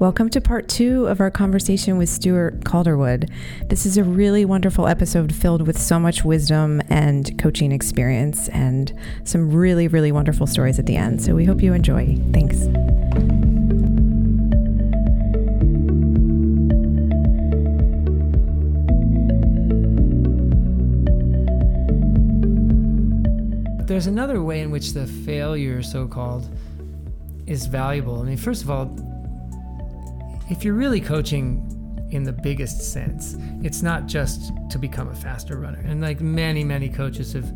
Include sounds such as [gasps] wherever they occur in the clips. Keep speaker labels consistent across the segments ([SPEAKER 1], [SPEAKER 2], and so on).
[SPEAKER 1] Welcome to part two of our conversation with Stuart Calderwood. This is a really wonderful episode filled with so much wisdom and coaching experience and some really, really wonderful stories at the end. So we hope you enjoy. Thanks.
[SPEAKER 2] There's another way in which the failure, so called, is valuable. I mean, first of all, if you're really coaching in the biggest sense, it's not just to become a faster runner. And like many, many coaches have,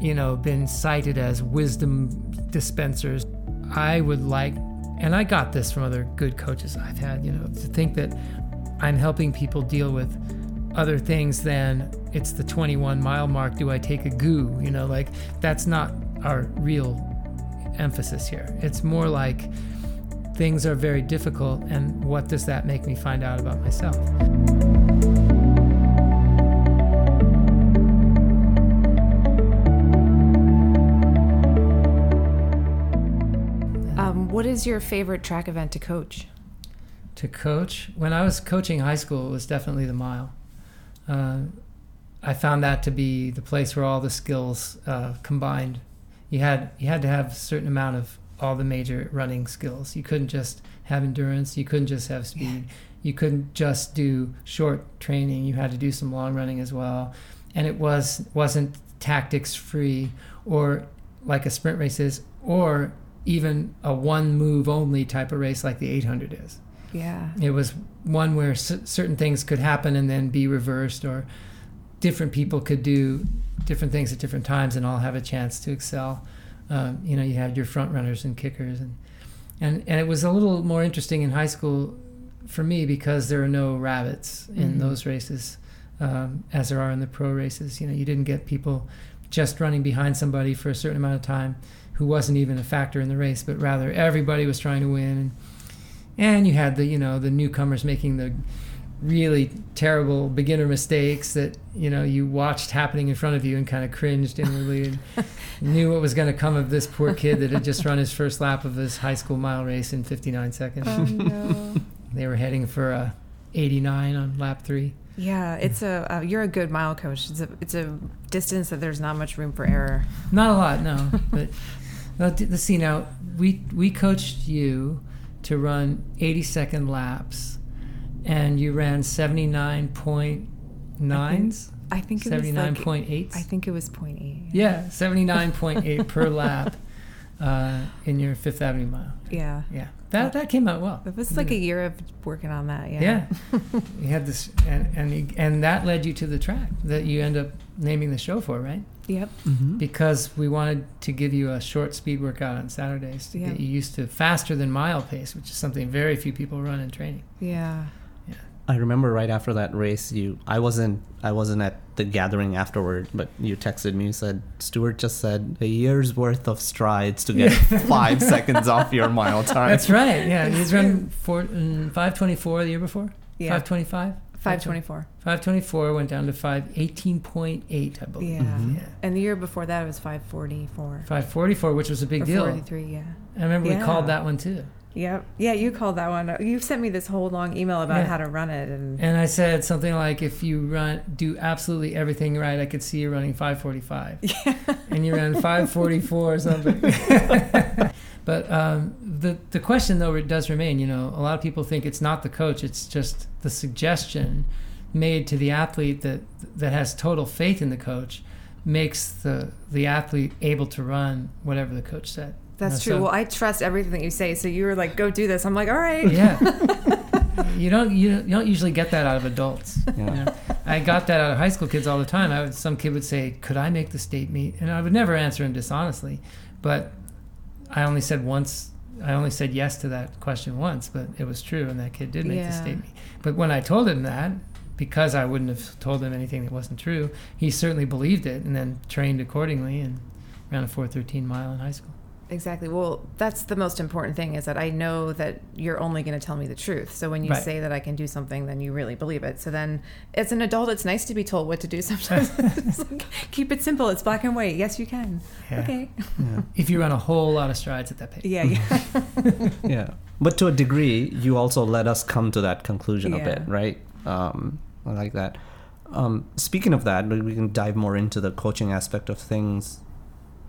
[SPEAKER 2] you know, been cited as wisdom dispensers. I would like, and I got this from other good coaches I've had, you know, to think that I'm helping people deal with other things than it's the 21 mile mark. Do I take a goo? You know, like that's not our real emphasis here. It's more like things are very difficult, and what does that make me find out about myself?
[SPEAKER 1] Um, what is your favorite track event to coach?
[SPEAKER 2] To coach, when I was coaching high school, it was definitely the mile. Uh, I found that to be the place where all the skills uh, combined. You had you had to have a certain amount of all the major running skills. You couldn't just have endurance. You couldn't just have speed. Yeah. You couldn't just do short training. You had to do some long running as well. And it was wasn't tactics free or like a sprint race is, or even a one move only type of race like the 800 is.
[SPEAKER 1] Yeah.
[SPEAKER 2] It was one where c- certain things could happen and then be reversed, or different people could do different things at different times and all have a chance to excel. Um, you know, you had your front runners and kickers, and and and it was a little more interesting in high school for me because there are no rabbits in mm-hmm. those races um, as there are in the pro races. You know, you didn't get people just running behind somebody for a certain amount of time who wasn't even a factor in the race, but rather everybody was trying to win, and and you had the you know the newcomers making the really terrible beginner mistakes that you know you watched happening in front of you and kind of cringed inwardly and [laughs] knew what was going to come of this poor kid that had just run his first lap of his high school mile race in 59 seconds.
[SPEAKER 1] Oh, no. [laughs]
[SPEAKER 2] they were heading for a 89 on lap three.
[SPEAKER 1] Yeah, it's a uh, you're a good mile coach. It's a it's a distance that there's not much room for error.
[SPEAKER 2] Not a lot, no. [laughs] but let's see now. We we coached you to run 80 second laps and you ran 79.9s?
[SPEAKER 1] I think,
[SPEAKER 2] I think it 79.8.
[SPEAKER 1] I think it was 0.8.
[SPEAKER 2] Yeah, 79.8 [laughs] per lap uh, in your Fifth Avenue mile.
[SPEAKER 1] Yeah.
[SPEAKER 2] Yeah. That, that came out well.
[SPEAKER 1] It was like a year of working on that. Yeah.
[SPEAKER 2] Yeah. [laughs] you had this, and, and, and that led you to the track that you end up naming the show for, right?
[SPEAKER 1] Yep.
[SPEAKER 2] Mm-hmm. Because we wanted to give you a short speed workout on Saturdays to yep. get you used to faster than mile pace, which is something very few people run in training.
[SPEAKER 1] Yeah.
[SPEAKER 3] I remember right after that race, you I wasn't I wasn't at the gathering afterward, but you texted me. You said Stuart just said a year's worth of strides to get [laughs] five seconds off your mile [laughs] time.
[SPEAKER 2] That's right. Yeah, he's run four, mm, five twenty four the year before.
[SPEAKER 1] Yeah,
[SPEAKER 2] five twenty five.
[SPEAKER 1] 524.
[SPEAKER 2] 524 went down to 518.8, I believe.
[SPEAKER 1] Yeah. Mm-hmm. yeah. And the year before that it was 544.
[SPEAKER 2] 544, which was a big or deal.
[SPEAKER 1] 43, yeah.
[SPEAKER 2] I remember yeah. we called that one too.
[SPEAKER 1] Yep. Yeah, you called that one. You sent me this whole long email about yeah. how to run it, and
[SPEAKER 2] and I said something like, "If you run, do absolutely everything right, I could see you running 5:45." [laughs] Yeah. And you ran [laughs] 5:44 or something. [laughs] but um, the the question though does remain. You know, a lot of people think it's not the coach; it's just the suggestion made to the athlete that that has total faith in the coach makes the the athlete able to run whatever the coach said.
[SPEAKER 1] That's true. So, well, I trust everything that you say. So you were like, "Go do this." I'm like, "All right."
[SPEAKER 2] Yeah. [laughs] you don't you, you don't usually get that out of adults. Yeah. You know? I got that out of high school kids all the time. I would, some kid would say, "Could I make the state meet?" And I would never answer him dishonestly, but I only said once. I only said yes to that question once, but it was true, and that kid did make yeah. the state meet. But when I told him that, because I wouldn't have told him anything that wasn't true, he certainly believed it, and then trained accordingly, and ran a 413 mile in high school.
[SPEAKER 1] Exactly. Well, that's the most important thing is that I know that you're only going to tell me the truth. So when you
[SPEAKER 2] Right.
[SPEAKER 1] say that I can do something, then you really believe it. So then, as an adult, it's nice to be told what to do [laughs] sometimes. Like, keep it simple. It's black and white. Yes, you can.
[SPEAKER 2] Yeah.
[SPEAKER 1] Okay.
[SPEAKER 3] Yeah. [laughs]
[SPEAKER 2] If you run a whole lot of strides at that pace.
[SPEAKER 1] Yeah. [laughs] Yeah.
[SPEAKER 3] yeah but to a degree you also let us come to that conclusion a bit right um, i like that um, speaking of that we can dive more into the coaching aspect of things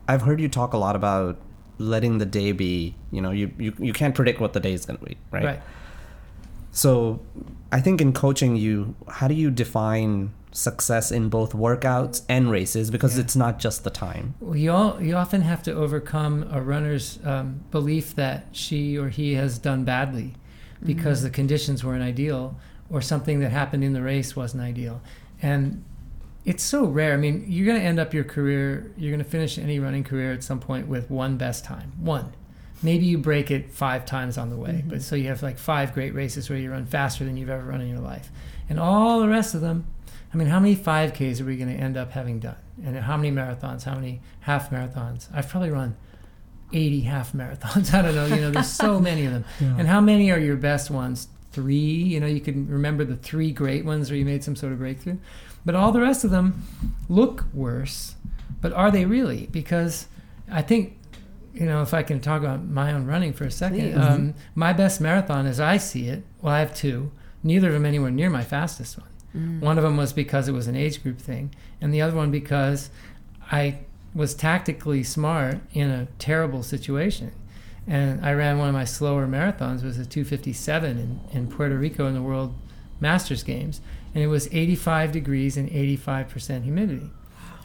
[SPEAKER 3] i've heard you talk a lot about letting the day be you know you, you, you can't predict what the day is going to be right?
[SPEAKER 2] Right.
[SPEAKER 3] so i think in coaching you how do you define success in both workouts and races because
[SPEAKER 2] Yeah.
[SPEAKER 3] it's not just the time
[SPEAKER 2] Well, you all, you often have to overcome a runner's um, belief that she or he has done badly because the conditions weren't ideal or something that happened in the race wasn't ideal. And it's so rare. I mean, you're going to end up your career, you're going to finish any running career at some point with one best time. One. Maybe you break it five times on the way, mm-hmm. but so you have like five great races where you run faster than you've ever run in your life. And all the rest of them, I mean, how many 5Ks are we going to end up having done? And how many marathons? How many half marathons? I've probably run 80 half marathons. [laughs] I don't know. You know, there's so [laughs] many of them. And how many are your best ones? Three. You know, you can remember the three great ones where you made some sort of breakthrough. But all the rest of them look worse. But are they really? Because I think, you know, if I can talk about my own running for a second, um, my best marathon, as I see it, well, I have two. Neither of them anywhere near my fastest one.
[SPEAKER 1] Mm.
[SPEAKER 2] One of them was because it was an age group thing, and the other one because I was tactically smart in a terrible situation. And I ran one of my slower marathons, it was a 257 in, in Puerto Rico in the World Masters Games, and it was 85 degrees and 85% humidity.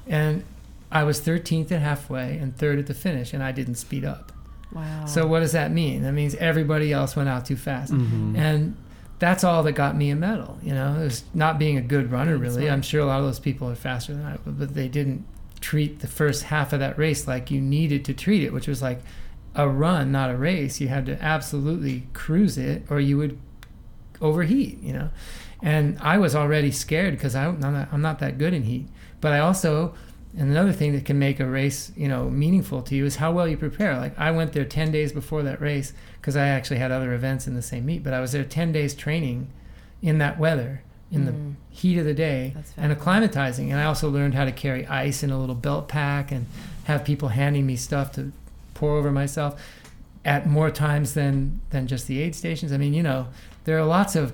[SPEAKER 2] And I was 13th at halfway and third at the finish, and I didn't speed up.
[SPEAKER 1] Wow.
[SPEAKER 2] So what does that mean? That means everybody else went out too fast,
[SPEAKER 3] Mhm.
[SPEAKER 2] and that's all that got me a medal. You know, it was not being a good runner. Really. I'm sure a lot of those people are faster than I, but, but they didn't treat the first half of that race like you needed to treat it, which was like a run, not a race. You had to absolutely cruise it, or you would overheat. You know, and I was already scared because I'm not, I'm not that good in heat. But I also and another thing that can make a race, you know, meaningful to you is how well you prepare. Like I went there 10 days before that race because I actually had other events in the same meet, but I was there 10 days training in that weather in
[SPEAKER 1] Mm.
[SPEAKER 2] the heat of the day and acclimatizing. And I also learned how to carry ice in a little belt pack and have people handing me stuff to pour over myself at more times than than just the aid stations. I mean, you know, there are lots of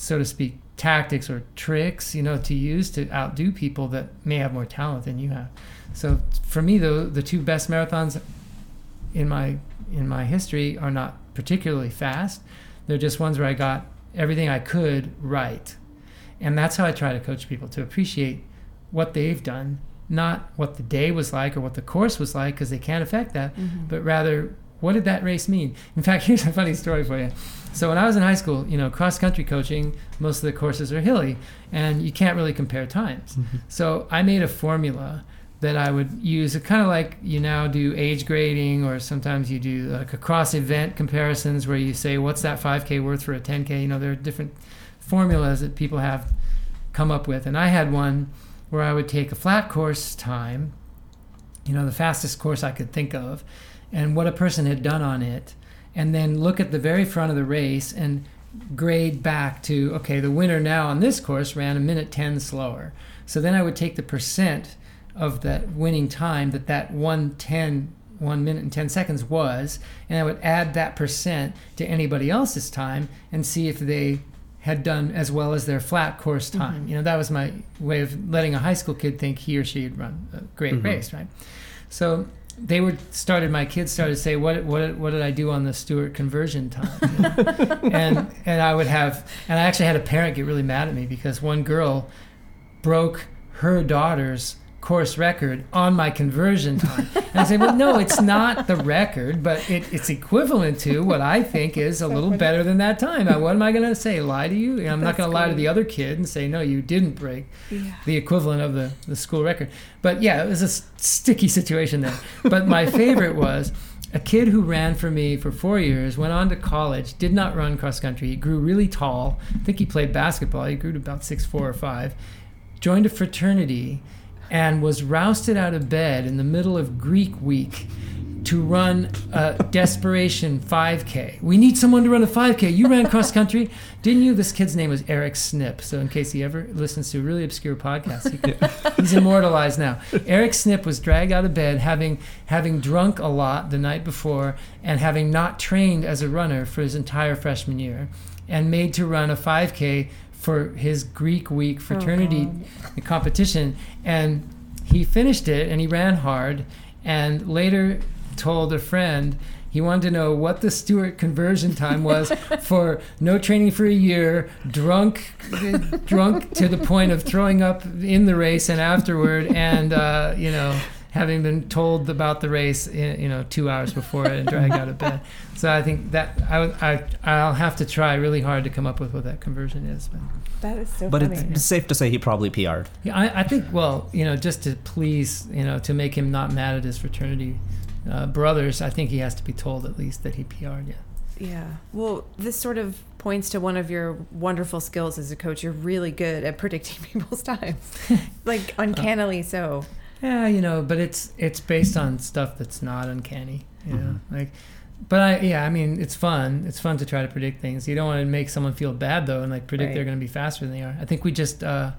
[SPEAKER 2] so to speak tactics or tricks, you know, to use to outdo people that may have more talent than you have. So for me, though, the two best marathons in my in my history are not particularly fast. They're just ones where I got everything I could right, and that's how I try to coach people to appreciate what they've done, not what the day was like or what the course was like, because they can't affect that,
[SPEAKER 1] Mhm.
[SPEAKER 2] but rather what did that race mean? In fact, [laughs] here's a funny story for you. So when I was in high school, you know, cross country coaching, most of the courses are hilly, and you can't really compare times. Mm-hmm. So I made a formula that I would use, kind of like you now do age grading, or sometimes you do like a cross event comparisons where you say, what's that 5K worth for a 10K? You know, there are different formulas that people have come up with. And I had one where I would take a flat course time, you know, the fastest course I could think of, and what a person had done on it, and then look at the very front of the race and grade back to okay the winner now on this course ran a minute 10 slower. So then i would take the percent of that winning time that that 110 1 minute and 10 seconds was and i would add that percent to anybody else's time and see if they had done as well as their flat course time. You know that was my way of letting a high school kid think he or she had run a great
[SPEAKER 3] Mhm.
[SPEAKER 2] race right? So they were started. My kids started to say, "What what what did I do on the Stuart conversion time?" [laughs] And and I would have, and I actually had a parent get really mad at me because one girl broke her daughter's course record on my conversion time. And I say, "Well, no, it's not the record, but it, it's equivalent to what I think is a little better than that time. Now, what am I going to say? Lie to you? I'm not going to lie to the other kid and say, no, you didn't break."
[SPEAKER 1] Yeah.
[SPEAKER 2] the equivalent of the, the school record. But yeah, it was a s- sticky situation there. But my favorite was a kid who ran for me for four years, went on to college, did not run cross country. He grew really tall. I think he played basketball. He grew to about six four or five. Joined a fraternity and was rousted out of bed in the middle of Greek week to run a desperation 5K. We need someone to run a 5K. You ran cross country, didn't you? This kid's name was Eric Snip. So in case he ever listens to a really obscure podcast, he could, he's immortalized now. Eric Snip was dragged out of bed having having drunk a lot the night before and having not trained as a runner for his entire freshman year, and made to run a 5K for his Greek week fraternity
[SPEAKER 1] God.
[SPEAKER 2] competition. And he finished it and he ran hard and later told a friend he wanted to know what the Stuart conversion time was [laughs] for no training for a year, drunk, drunk to the point of throwing up in the race and afterward, and uh, you know having been told about the race, you know, two hours before it and dragged out of bed. [laughs] So I think that I I I'll have to try really hard to come up with what that conversion is. But
[SPEAKER 1] That is so
[SPEAKER 3] But
[SPEAKER 1] funny.
[SPEAKER 3] it's safe to say he probably PR'd.
[SPEAKER 2] yeah, I, I think well, you know, just to please, you know, to make him not mad at his fraternity uh, brothers, I think he has to be told at least that he PR'd. Yeah.
[SPEAKER 1] Yeah. Well, this sort of points to one of your wonderful skills as a coach. You're really good at predicting [laughs] people's times, [laughs] like uncannily so.
[SPEAKER 2] Yeah, you know, but it's it's based on stuff that's not uncanny. You know,
[SPEAKER 3] Mhm.
[SPEAKER 2] like, but I yeah, I mean, it's fun. It's fun to try to predict things. You don't want to make someone feel bad though, and like predict
[SPEAKER 1] Right.
[SPEAKER 2] they're going to be faster than they are. I think we just uh,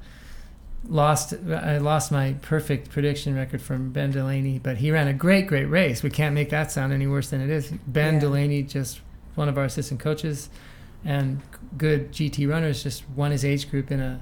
[SPEAKER 2] lost. I lost my perfect prediction record from Ben Delaney, but he ran a great, great race. We can't make that sound any worse than it is. Ben
[SPEAKER 1] Yeah.
[SPEAKER 2] Delaney, just one of our assistant coaches, and good GT runners, just won his age group in a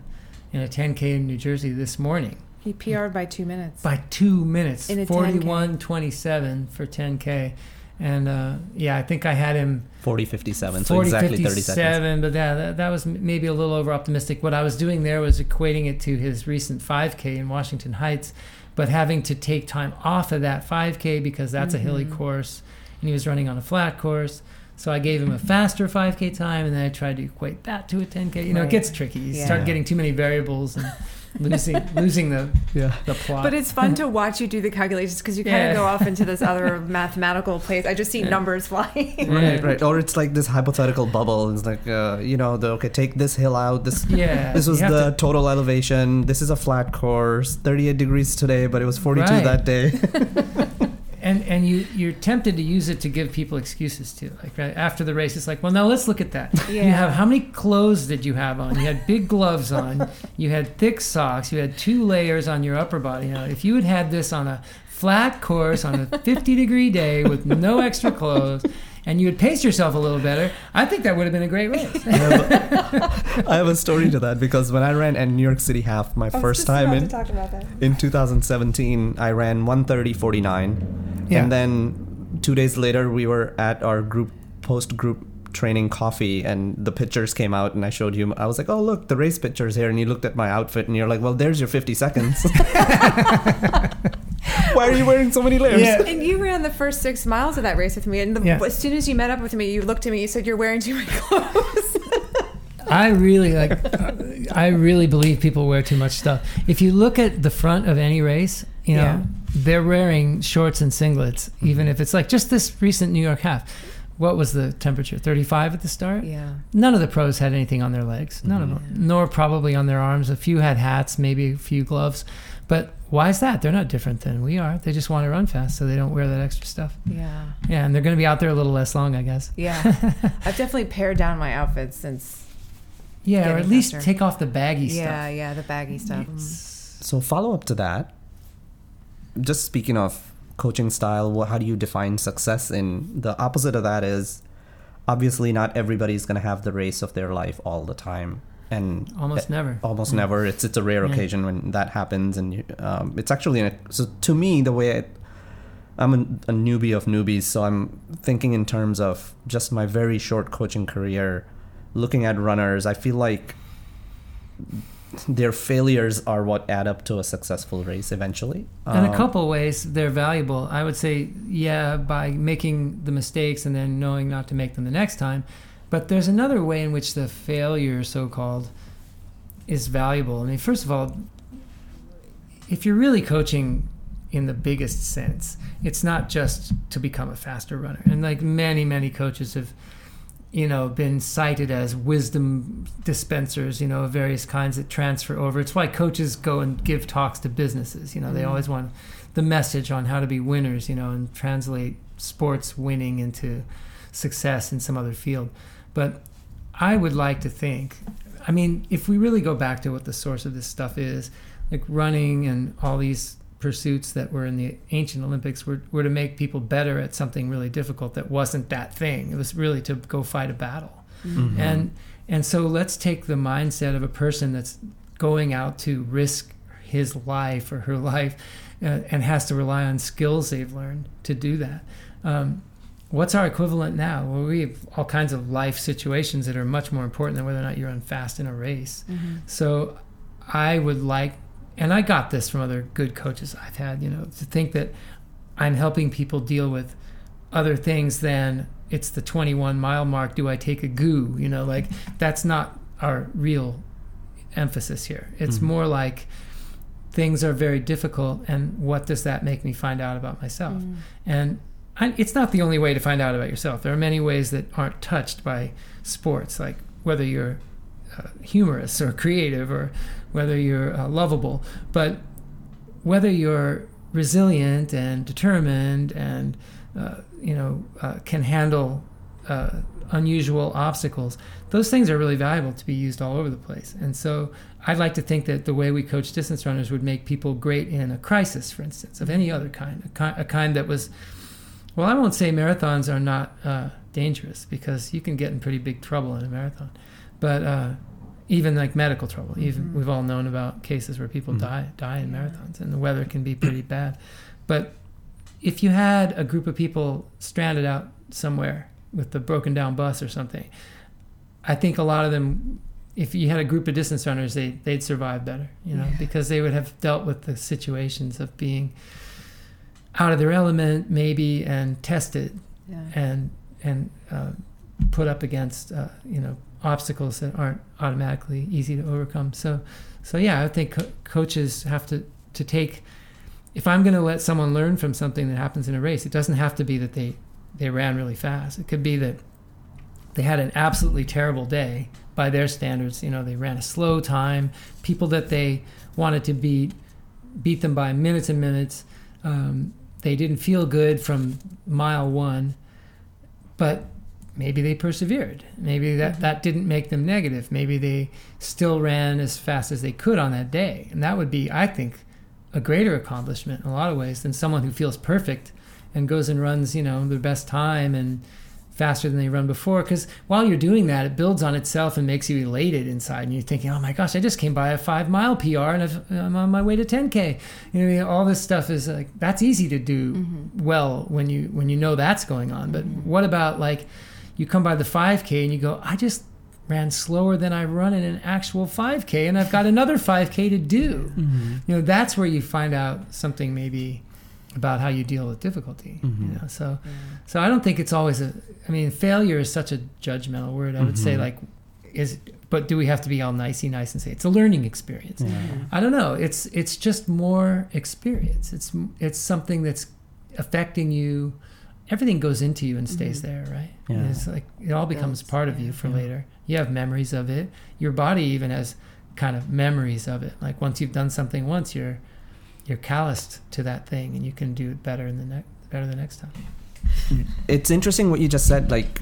[SPEAKER 2] in a 10k in New Jersey this morning
[SPEAKER 1] He PR'd by two minutes.
[SPEAKER 2] by two minutes,
[SPEAKER 1] In a
[SPEAKER 2] 41 27 for 10K. And uh, yeah, I think I had him
[SPEAKER 3] 40 57, so
[SPEAKER 2] 40
[SPEAKER 3] exactly 30 seconds.
[SPEAKER 2] but yeah, that, that was maybe a little over optimistic. What I was doing there was equating it to his recent 5K in Washington Heights, but having to take time off of that 5K because that's a hilly
[SPEAKER 1] Mhm.
[SPEAKER 2] course and he was running on a flat course. So I gave him a faster 5K time, and then I tried to equate that to a 10K. You know,
[SPEAKER 1] Right.
[SPEAKER 2] it gets tricky. You
[SPEAKER 1] Yeah.
[SPEAKER 2] start getting too many variables and [laughs] losing losing the
[SPEAKER 3] Yeah.
[SPEAKER 2] the plot.
[SPEAKER 1] But it's fun [laughs] to watch you do the calculations because you kind
[SPEAKER 2] Yeah.
[SPEAKER 1] of go off into this other [laughs] mathematical place. I just see
[SPEAKER 2] Yeah.
[SPEAKER 1] numbers flying.
[SPEAKER 3] Right, right. Or it's like this hypothetical bubble. It's like, uh, you know, the, okay, take this hill out. This
[SPEAKER 2] Yeah,
[SPEAKER 3] this was the
[SPEAKER 2] to-
[SPEAKER 3] total elevation. This is a flat course, 38 degrees today, but it was 42
[SPEAKER 2] Right.
[SPEAKER 3] that day. [laughs]
[SPEAKER 2] and and you you're tempted to use it to give people excuses too. Like right after the race, it's like, well, now let's look at that. You have how many clothes did you have on? You had big gloves on. [laughs] You had thick socks. You had two layers on your upper body. You know, if you had had this on a flat course on a 50 degree day with no extra clothes. And you would pace yourself a little better. I think that would have been a great race.
[SPEAKER 3] I, have a, I have a story to that because when I ran at New York City half my first time in
[SPEAKER 1] talk about that.
[SPEAKER 3] in 2017, I ran 130.49,
[SPEAKER 2] Yeah.
[SPEAKER 3] and then two days later we were at our group post group training coffee and the pictures came out and I showed you I was like oh look the race pictures here and you looked at my outfit and you're like well there's your 50 seconds [laughs] [laughs] why are you wearing so many layers
[SPEAKER 2] Yeah.
[SPEAKER 1] And you ran the first six miles of that race with me. And the,
[SPEAKER 2] Yeah.
[SPEAKER 1] as soon as you met up with me, you looked at me. You said, "You're wearing too many clothes." [laughs]
[SPEAKER 2] I really like. uh, I really believe people wear too much stuff. If you look at the front of any race, you know
[SPEAKER 1] Yeah.
[SPEAKER 2] they're wearing shorts and singlets, even if it's like just this recent New York half. What was the temperature? Thirty-five at the start.
[SPEAKER 1] yeah.
[SPEAKER 2] None of the pros had anything on their legs. None of them, nor probably on their arms. A few had hats, maybe a few gloves. But why is that? They're not different than we are. They just want to run fast, so they don't wear that extra stuff.
[SPEAKER 1] Yeah.
[SPEAKER 2] Yeah, and they're going to be out there a little less long, I guess.
[SPEAKER 1] Yeah. [laughs] I've definitely pared down my outfits since.
[SPEAKER 2] Yeah, or
[SPEAKER 1] Getting
[SPEAKER 2] at least
[SPEAKER 1] faster.
[SPEAKER 2] take off the baggy
[SPEAKER 1] Yeah,
[SPEAKER 2] stuff.
[SPEAKER 1] yeah, yeah, the baggy stuff. Mm.
[SPEAKER 3] so follow up to that just speaking of coaching style what, how do you define success in the opposite of that is obviously not everybody's going to have the race of their life all the time and
[SPEAKER 2] Almost never.
[SPEAKER 3] almost
[SPEAKER 2] Mm.
[SPEAKER 3] never it's it's a rare
[SPEAKER 2] Yeah.
[SPEAKER 3] occasion when that happens and you, um, it's actually a, so to me the way I, i'm a, a newbie of newbies so i'm thinking in terms of just my very short coaching career looking at runners i feel like their failures are what add up to a successful race eventually
[SPEAKER 2] In a
[SPEAKER 3] Um,
[SPEAKER 2] couple ways, they're valuable. I would say, yeah, by making the mistakes and then knowing not to make them the next time. But there's another way in which the failure, so called, is valuable. I mean, first of all, if you're really coaching in the biggest sense, it's not just to become a faster runner. And like many, many coaches have you know, been cited as wisdom dispensers, you know, of various kinds that transfer over. It's why coaches go and give talks to businesses. You know, they
[SPEAKER 1] Mhm.
[SPEAKER 2] always want the message on how to be winners, you know, and translate sports winning into success in some other field. But I would like to think, I mean, if we really go back to what the source of this stuff is, like running and all these pursuits that were in the ancient Olympics were, were to make people better at something really difficult that wasn't that thing. It was really to go fight a battle.
[SPEAKER 3] Mhm.
[SPEAKER 2] And and so let's take the mindset of a person that's going out to risk his life or her [laughs] life uh, and has to rely on skills they've learned to do that. Um, what's our equivalent now? Well, we have all kinds of life situations that are much more important than whether or not you run fast in a race.
[SPEAKER 1] Mhm.
[SPEAKER 2] So I would like, and I got this from other good coaches I've had, you know, to think that I'm helping people deal with other things than it's the 21 mile mark. Do I take a goo? You know, like that's not our real emphasis here. It's
[SPEAKER 3] Mhm.
[SPEAKER 2] more like things are very difficult, and what does that make me find out about myself?
[SPEAKER 1] Mhm.
[SPEAKER 2] And It's not the only way to find out about yourself. There are many ways that aren't touched by sports, like whether you're uh, humorous or creative or whether you're uh, lovable. But whether you're resilient and determined and uh, you know uh, can handle uh, unusual obstacles, those things are really valuable to be used all over the place. And so I'd like to think that the way we coach distance runners would make people great in a crisis, for instance, of any other kind, a, ki- a kind that was well, I won't say marathons are not uh, dangerous because you can get in pretty big trouble in a marathon, but uh, even like medical trouble. Even
[SPEAKER 1] Mhm.
[SPEAKER 2] we've all known about cases where people
[SPEAKER 3] Mhm.
[SPEAKER 2] die die in
[SPEAKER 1] Yeah.
[SPEAKER 2] marathons, and the weather can be pretty bad. But if you had a group of people stranded out somewhere with a broken down bus or something, I think a lot of them. If you had a group of distance runners, they they'd survive better, you know,
[SPEAKER 1] Yeah.
[SPEAKER 2] because they would have dealt with the situations of being out of their element maybe and tested
[SPEAKER 1] Yeah.
[SPEAKER 2] and and uh, put up against uh, you know obstacles that aren't automatically easy to overcome. So so yeah, I think co- coaches have to to take. If I'm going to let someone learn from something that happens in a race, it doesn't have to be that they they ran really fast. It could be that they had an absolutely terrible day by their standards. You know, they ran a slow time. People that they wanted to beat beat them by minutes and minutes. Um, they didn't feel good from mile one, but maybe they persevered. Maybe that, mm-hmm. that didn't make them negative. Maybe they still ran as fast as they could on that day. And that would be, I think, a greater accomplishment in a lot of ways than someone who feels perfect and goes and runs, you know, their best time and faster than they run before. Because while you're doing that, it builds on itself and makes you elated inside. And you're thinking, oh my gosh, I just came by a five mile PR and I've, I'm on my way to 10K. You know, all this stuff is like, that's easy to do
[SPEAKER 1] Mhm.
[SPEAKER 2] well when you when you know that's going on. But
[SPEAKER 1] Mhm.
[SPEAKER 2] what about like you come by the 5K and you go, I just ran slower than I run in an actual 5K, and I've got another 5K to do. You know, that's where you find out something maybe about how you deal with difficulty. You
[SPEAKER 3] Mhm.
[SPEAKER 2] know, so
[SPEAKER 1] Yeah.
[SPEAKER 2] so I don't think it's always a. I mean, failure is such a judgmental word. I would say
[SPEAKER 3] Mhm.
[SPEAKER 2] like, is but do we have to be all nicey nice and say it's a learning experience?
[SPEAKER 3] Yeah.
[SPEAKER 2] I don't know. It's it's just more experience. It's it's something that's affecting you. Everything goes into you and stays
[SPEAKER 1] Mhm.
[SPEAKER 2] there, right?
[SPEAKER 3] Yeah.
[SPEAKER 2] And It's like it all becomes
[SPEAKER 1] Builds,
[SPEAKER 2] part of
[SPEAKER 1] yeah.
[SPEAKER 2] you for
[SPEAKER 3] Yeah.
[SPEAKER 2] later. You have memories of it. Your body even has kind of memories of it. Like once you've done something once, you're you're calloused to that thing, and you can do it better in the next better the next time.
[SPEAKER 3] It's interesting what you just said. Like,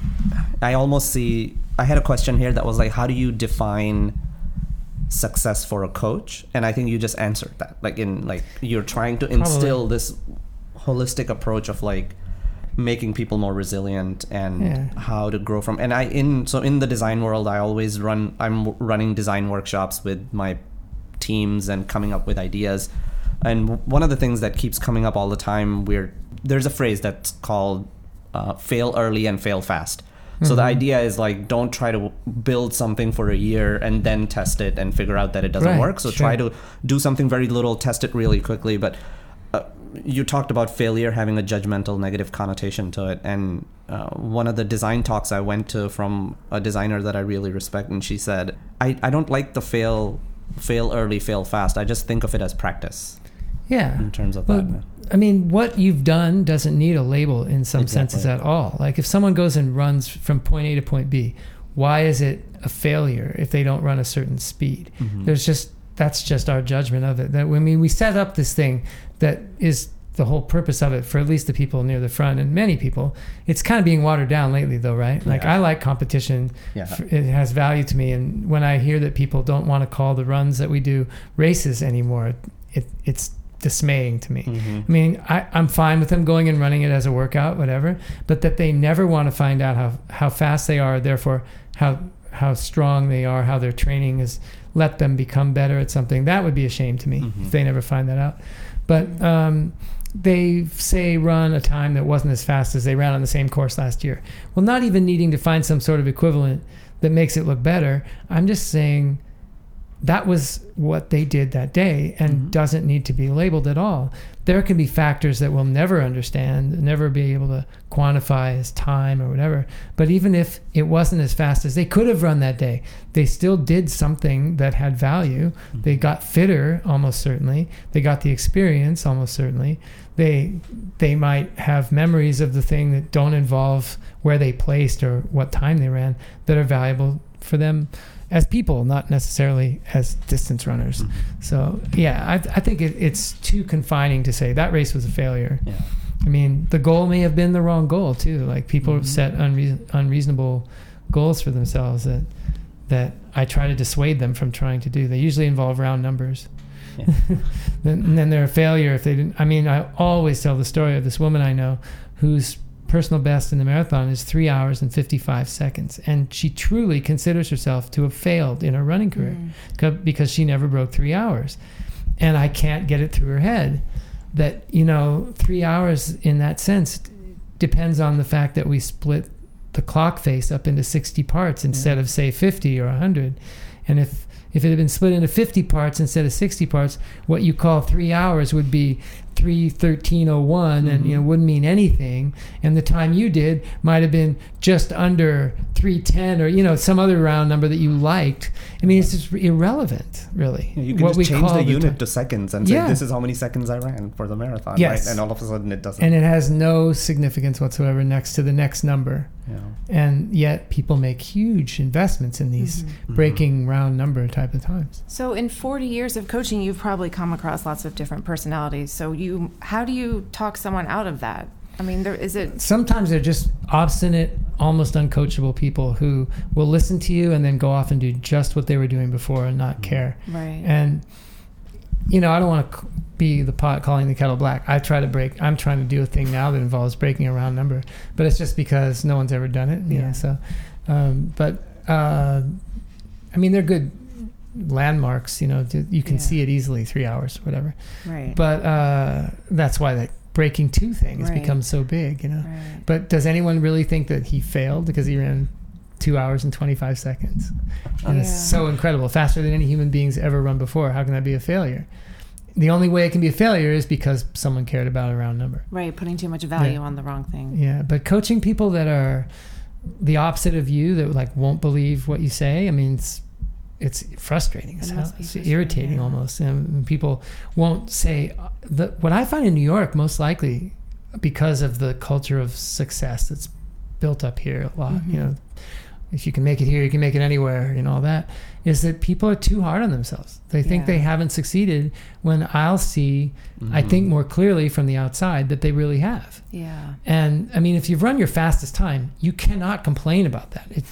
[SPEAKER 3] I almost see. I had a question here that was like, how do you define success for a coach? And I think you just answered that. Like, in like you're trying to instill this holistic approach of like making people more resilient and
[SPEAKER 2] Yeah.
[SPEAKER 3] how to grow from and i in so in the design world i always run i'm running design workshops with my teams and coming up with ideas and one of the things that keeps coming up all the time we're there's a phrase that's called uh, fail early and fail fast. So the
[SPEAKER 2] Mhm.
[SPEAKER 3] idea is like don't try to build something for a year and then test it and figure out that it doesn't
[SPEAKER 2] Right,
[SPEAKER 3] work. So try to do something very little test it really quickly. But uh, you talked about failure having a judgmental negative connotation to it. And uh, one of the design talks i went to from a designer that i really respect and she said i, I don't like the fail fail early fail fast. I just think of it as practice
[SPEAKER 2] Yeah.
[SPEAKER 3] in terms of
[SPEAKER 2] Well,
[SPEAKER 3] that.
[SPEAKER 2] I mean, what you've done doesn't need a label in some
[SPEAKER 3] Exactly.
[SPEAKER 2] senses at all. Like if someone goes and runs from point A to point B, why is it a failure if they don't run a certain speed?
[SPEAKER 3] Mhm.
[SPEAKER 2] There's just that's just our judgment of it. That I mean, we set up this thing that is the whole purpose of it for at least the people near the front and many people. It's kind of being watered down lately, though, right? Like
[SPEAKER 3] Yeah.
[SPEAKER 2] I like competition
[SPEAKER 3] yeah.
[SPEAKER 2] it has value to me and when i hear that people don't want to call the runs that we do races anymore it, it's dismaying to me
[SPEAKER 3] Mhm.
[SPEAKER 2] i mean I, i'm fine with them going and running it as a workout whatever but that they never want to find out how, how fast they are therefore how how strong they are how their training is let them become better at something that would be a shame to me
[SPEAKER 3] Mhm.
[SPEAKER 2] if they never find that out but um, they say run a time that wasn't as fast as they ran on the same course last year. Well, not even needing to find some sort of equivalent that makes it look better. I'm just saying that was what they did that day and
[SPEAKER 3] Mhm.
[SPEAKER 2] doesn't need to be labeled at all. There can be factors that we'll never understand, never be able to quantify as time or whatever. But even if it wasn't as fast as they could have run that day, they still did something that had value. They got fitter almost certainly. They got the experience almost certainly. They they might have memories of the thing that don't involve where they placed or what time they ran that are valuable for them as people, not necessarily as distance runners.
[SPEAKER 3] Mhm.
[SPEAKER 2] So yeah, I, I think it, it's too confining to say that race was a failure.
[SPEAKER 3] Yeah.
[SPEAKER 2] I mean, the goal may have been the wrong goal too. Like people have
[SPEAKER 3] Mhm.
[SPEAKER 2] set unre- unreasonable goals for themselves that that I try to dissuade them from trying to do. They usually involve round numbers.
[SPEAKER 3] Yeah. [laughs]
[SPEAKER 2] then, and then they're a failure if they didn't. I mean, I always tell the story of this woman I know whose personal best in the marathon is three hours and 55 seconds. And she truly considers herself to have failed in her running career
[SPEAKER 1] Mm.
[SPEAKER 2] because she never broke three hours. And I can't get it through her head that, you know, three hours in that sense depends on the fact that we split the clock face up into 60 parts instead of, say, 50 or 100. And if if it had been split into 50 parts instead of 60 parts, what you call three hours would be 31301 and you know
[SPEAKER 3] Mhm.
[SPEAKER 2] wouldn't mean anything and the time you did might have been just under 310 or you know some other round number that you liked i mean it's just irrelevant really
[SPEAKER 3] You can just change the
[SPEAKER 2] time.
[SPEAKER 3] unit to seconds and say
[SPEAKER 2] Yeah.
[SPEAKER 3] this is how many seconds I ran for the marathon,
[SPEAKER 2] Yes.
[SPEAKER 3] right? And all of a sudden it doesn't.
[SPEAKER 2] and it has no significance whatsoever next to the next number
[SPEAKER 3] you know.
[SPEAKER 2] and yet people make huge investments in these
[SPEAKER 1] Mhm.
[SPEAKER 3] Mhm.
[SPEAKER 2] breaking round number type of times
[SPEAKER 1] So in 40 years of coaching, you've probably come across lots of different personalities. So you, how do you talk someone out of that? I mean, there is it.
[SPEAKER 2] sometimes they're just obstinate, almost uncoachable people who will listen to you and then go off and do just what they were doing before and not care.
[SPEAKER 1] Right.
[SPEAKER 2] And you know, I don't want to be the pot calling the kettle black. I try to break. I'm trying to do a thing now that involves breaking a round number, but it's just because no one's ever done it. You
[SPEAKER 1] Yeah.
[SPEAKER 2] know, so. Um, but uh, I mean, they're good landmarks. You know, you can
[SPEAKER 1] Yeah.
[SPEAKER 2] see it easily. Three hours, whatever.
[SPEAKER 1] right.
[SPEAKER 2] But uh, that's why that breaking two thing has
[SPEAKER 1] Right.
[SPEAKER 2] become so big. You know.
[SPEAKER 1] right.
[SPEAKER 2] But does anyone really think that he failed because he ran two hours and 25 seconds? And it's so incredible, faster than any human beings ever run before. How can that be a failure? The only way it can be a failure is because someone cared about a round number.
[SPEAKER 1] Right. Putting too much value
[SPEAKER 2] Yeah.
[SPEAKER 1] on the wrong thing.
[SPEAKER 2] Yeah, but coaching people that are the opposite of you, that like won't believe what you say, I mean, it's it's frustrating. It's,
[SPEAKER 1] It
[SPEAKER 2] how,
[SPEAKER 1] must be
[SPEAKER 2] it's
[SPEAKER 1] frustrating,
[SPEAKER 2] irritating
[SPEAKER 1] yeah.
[SPEAKER 2] almost. And people won't say the, what I find in New York most likely because of the culture of success that's built up here a lot.
[SPEAKER 1] Mhm.
[SPEAKER 2] You know, if you can make it here, you can make it anywhere, and all that. Is that people are too hard on themselves? They think
[SPEAKER 1] Yeah.
[SPEAKER 2] they haven't succeeded when I'll see, I
[SPEAKER 3] Mhm.
[SPEAKER 2] think more clearly from the outside that they really have.
[SPEAKER 1] Yeah.
[SPEAKER 2] And I mean, if you've run your fastest time, you cannot complain about that. It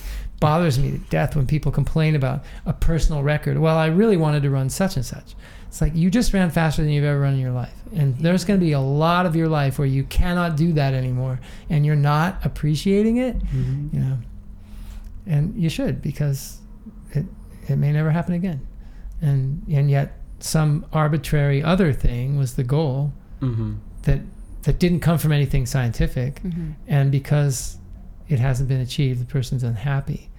[SPEAKER 2] bothers me to death when people complain about a personal record. Well, I really wanted to run such and such. It's like you just ran faster than you've ever run in your life. And there's going to be a lot of your life where you cannot do that anymore and you're not appreciating it,
[SPEAKER 3] Mhm.
[SPEAKER 2] you know. And you should because it it may never happen again. And and yet some arbitrary other thing was the goal
[SPEAKER 3] Mhm.
[SPEAKER 2] that that didn't come from anything scientific
[SPEAKER 1] hmm
[SPEAKER 2] and because it hasn't been achieved, the person's unhappy,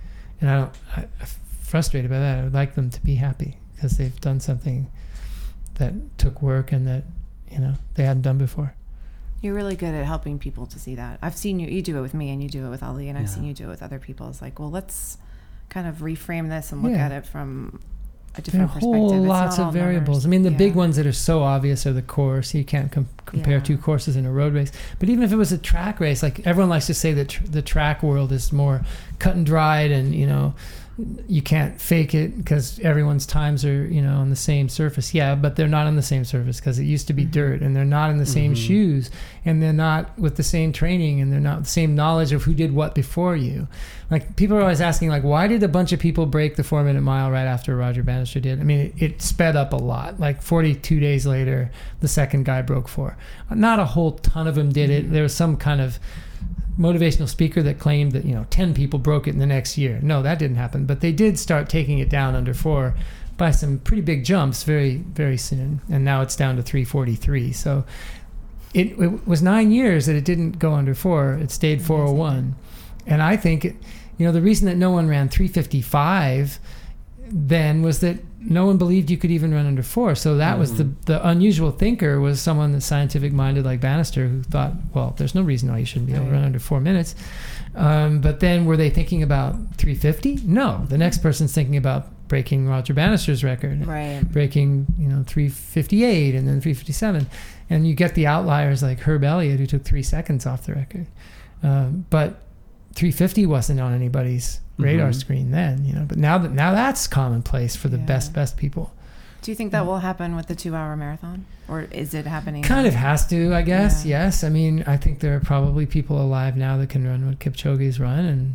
[SPEAKER 2] and I don't. I, I'm frustrated by that. I would like them to be happy because they've done something that took work and that you know they hadn't done before.
[SPEAKER 1] You're really good at helping people to see that. I've seen you. You do it with me, and you do it with Ali, and I've
[SPEAKER 3] Yeah.
[SPEAKER 1] seen you do it with other people. It's like, well, let's kind of reframe this and look
[SPEAKER 2] Yeah.
[SPEAKER 1] at it from a
[SPEAKER 2] There are
[SPEAKER 1] different
[SPEAKER 2] whole
[SPEAKER 1] perspective. It's
[SPEAKER 2] lots
[SPEAKER 1] not
[SPEAKER 2] of
[SPEAKER 1] all
[SPEAKER 2] variables.
[SPEAKER 1] numbers.
[SPEAKER 2] I mean, the big ones that are so obvious are the course. You can't com- compare
[SPEAKER 1] Yeah.
[SPEAKER 2] two courses in a road race. But even if it was a track race, like everyone likes to say that tr- the track world is more cut and dried, and you know, you can't fake it because everyone's times are you know on the same surface. Yeah, but they're not on the same surface because it used to be
[SPEAKER 1] Mhm.
[SPEAKER 2] dirt, and they're not in the same
[SPEAKER 3] Mhm.
[SPEAKER 2] shoes, and they're not with the same training, and they're not the same knowledge of who did what before you. Like people are always asking, like, why did a bunch of people break the four minute mile right after Roger Bannister did? I mean, it, it sped up a lot. Like 42 days later, the second guy broke four. Not a whole ton of them did it. There was some kind of motivational speaker that claimed that you know 10 people broke it in the next year. No, that didn't happen. But they did start taking it down under four by some pretty big jumps very very soon, and now it's down to 343. So. It, it was nine years that it didn't go under four. It stayed 401. And I think, it, you know, the reason that no one ran 355 then was that no one believed you could even run under four. So that was the,
[SPEAKER 3] Mhm.
[SPEAKER 2] the unusual thinker was someone that's scientific minded like Bannister who thought, well, there's no reason why you shouldn't be able to run under four minutes. Um, but then were they thinking about 350? No. The next person's thinking about breaking Roger Bannister's record
[SPEAKER 1] Right.
[SPEAKER 2] breaking, you know, 358 and then 357. And you get the outliers like Herb Elliott, who took three seconds off the record. Um, but 350 wasn't on anybody's radar
[SPEAKER 3] Mhm.
[SPEAKER 2] screen then, you know. But now that now that's commonplace for the
[SPEAKER 1] Yeah.
[SPEAKER 2] best best people.
[SPEAKER 1] Do you think that will happen with the two-hour marathon, or is it happening?
[SPEAKER 2] Kind of has to, I guess.
[SPEAKER 1] Yeah.
[SPEAKER 2] Yes. I mean, I think there are probably people alive now that can run what Kipchoge's run, and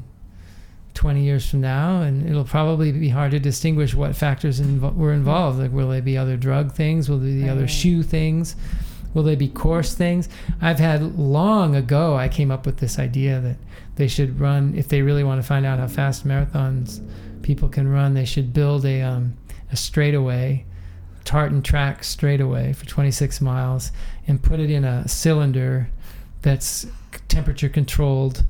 [SPEAKER 2] 20 years from now, and it'll probably be hard to distinguish what factors invo- were involved. Like, will they be other drug things? Will they be other
[SPEAKER 1] Right.
[SPEAKER 2] shoe things? Will they be course things? I've had long ago. I came up with this idea that they should run if they really want to find out how fast marathons people can run. They should build a um, a straightaway, tartan track straightaway for 26 miles and put it in a cylinder that's temperature controlled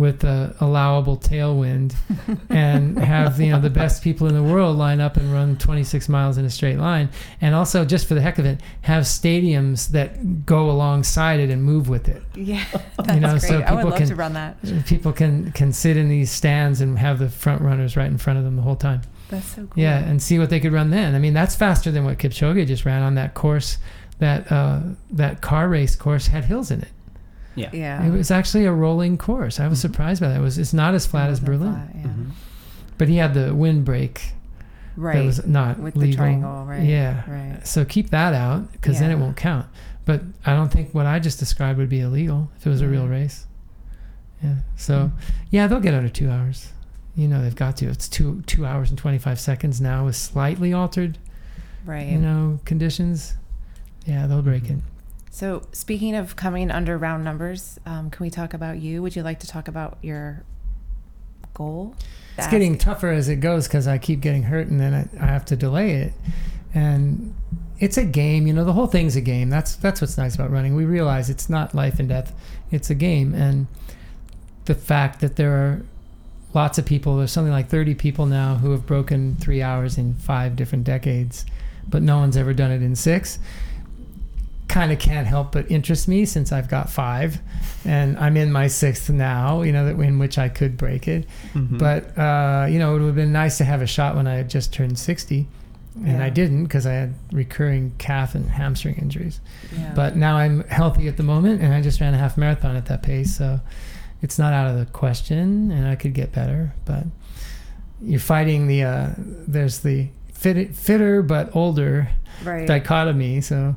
[SPEAKER 2] with a allowable tailwind [laughs] and have you know the best people in the world line up and run 26 miles in a straight line and also just for the heck of it have stadiums that go alongside it and move with it
[SPEAKER 1] Yeah, [laughs] that's
[SPEAKER 2] know,
[SPEAKER 1] great.
[SPEAKER 2] so
[SPEAKER 1] I would
[SPEAKER 2] people
[SPEAKER 1] love
[SPEAKER 2] can-
[SPEAKER 1] to run that.
[SPEAKER 2] people can can sit in these stands and have the front runners right in front of them the whole time
[SPEAKER 1] That's so cool.
[SPEAKER 2] yeah, and see what they could run then. I mean, that's faster than what Kipchoge just ran on that course. That uh, that car race course had hills in it.
[SPEAKER 3] Yeah.
[SPEAKER 1] yeah.
[SPEAKER 2] It was actually a rolling course. I was
[SPEAKER 3] Mhm.
[SPEAKER 2] surprised by that. It was it's not as flat
[SPEAKER 1] It
[SPEAKER 2] as Berlin,
[SPEAKER 1] flat, yeah.
[SPEAKER 3] Mhm.
[SPEAKER 2] but he had the windbreak
[SPEAKER 1] Right.
[SPEAKER 2] that was not
[SPEAKER 1] with the triangle, right?
[SPEAKER 2] Yeah.
[SPEAKER 1] Right.
[SPEAKER 2] So keep that out because then it won't count. But I don't think what I just described would be illegal if it was a real race. Yeah. So yeah, they'll get under two hours. You know they've got to. It's two two hours and twenty five seconds now with slightly altered
[SPEAKER 1] Right.
[SPEAKER 2] you know conditions. Yeah, they'll break it.
[SPEAKER 1] So, speaking of coming under round numbers, um, can we talk about you? Would you like to talk about your goal?
[SPEAKER 2] It's
[SPEAKER 1] The
[SPEAKER 2] getting tougher as it goes because I keep getting hurt and then I, I have to delay it. And it's a game, you know. The whole thing's a game. That's that's what's nice about running. We realize it's not life and death; it's a game. And the fact that there are lots of people, there's something like 30 people now who have broken three hours in five different decades, but no one's ever done it in six. Kind of can't help but interest me since I've got five, and I'm in my sixth now. You know, that in which I could break it.
[SPEAKER 3] Mhm.
[SPEAKER 2] But uh, you know, it would have been nice to have a shot when I had just turned 60, and
[SPEAKER 1] Yeah.
[SPEAKER 2] I didn't because I had recurring calf and hamstring injuries.
[SPEAKER 1] Yeah.
[SPEAKER 2] But now I'm healthy at the moment, and I just ran a half marathon at that pace, so it's not out of the question, and I could get better. But you're fighting the uh, there's the fit, fitter but older
[SPEAKER 1] right.
[SPEAKER 2] dichotomy, so.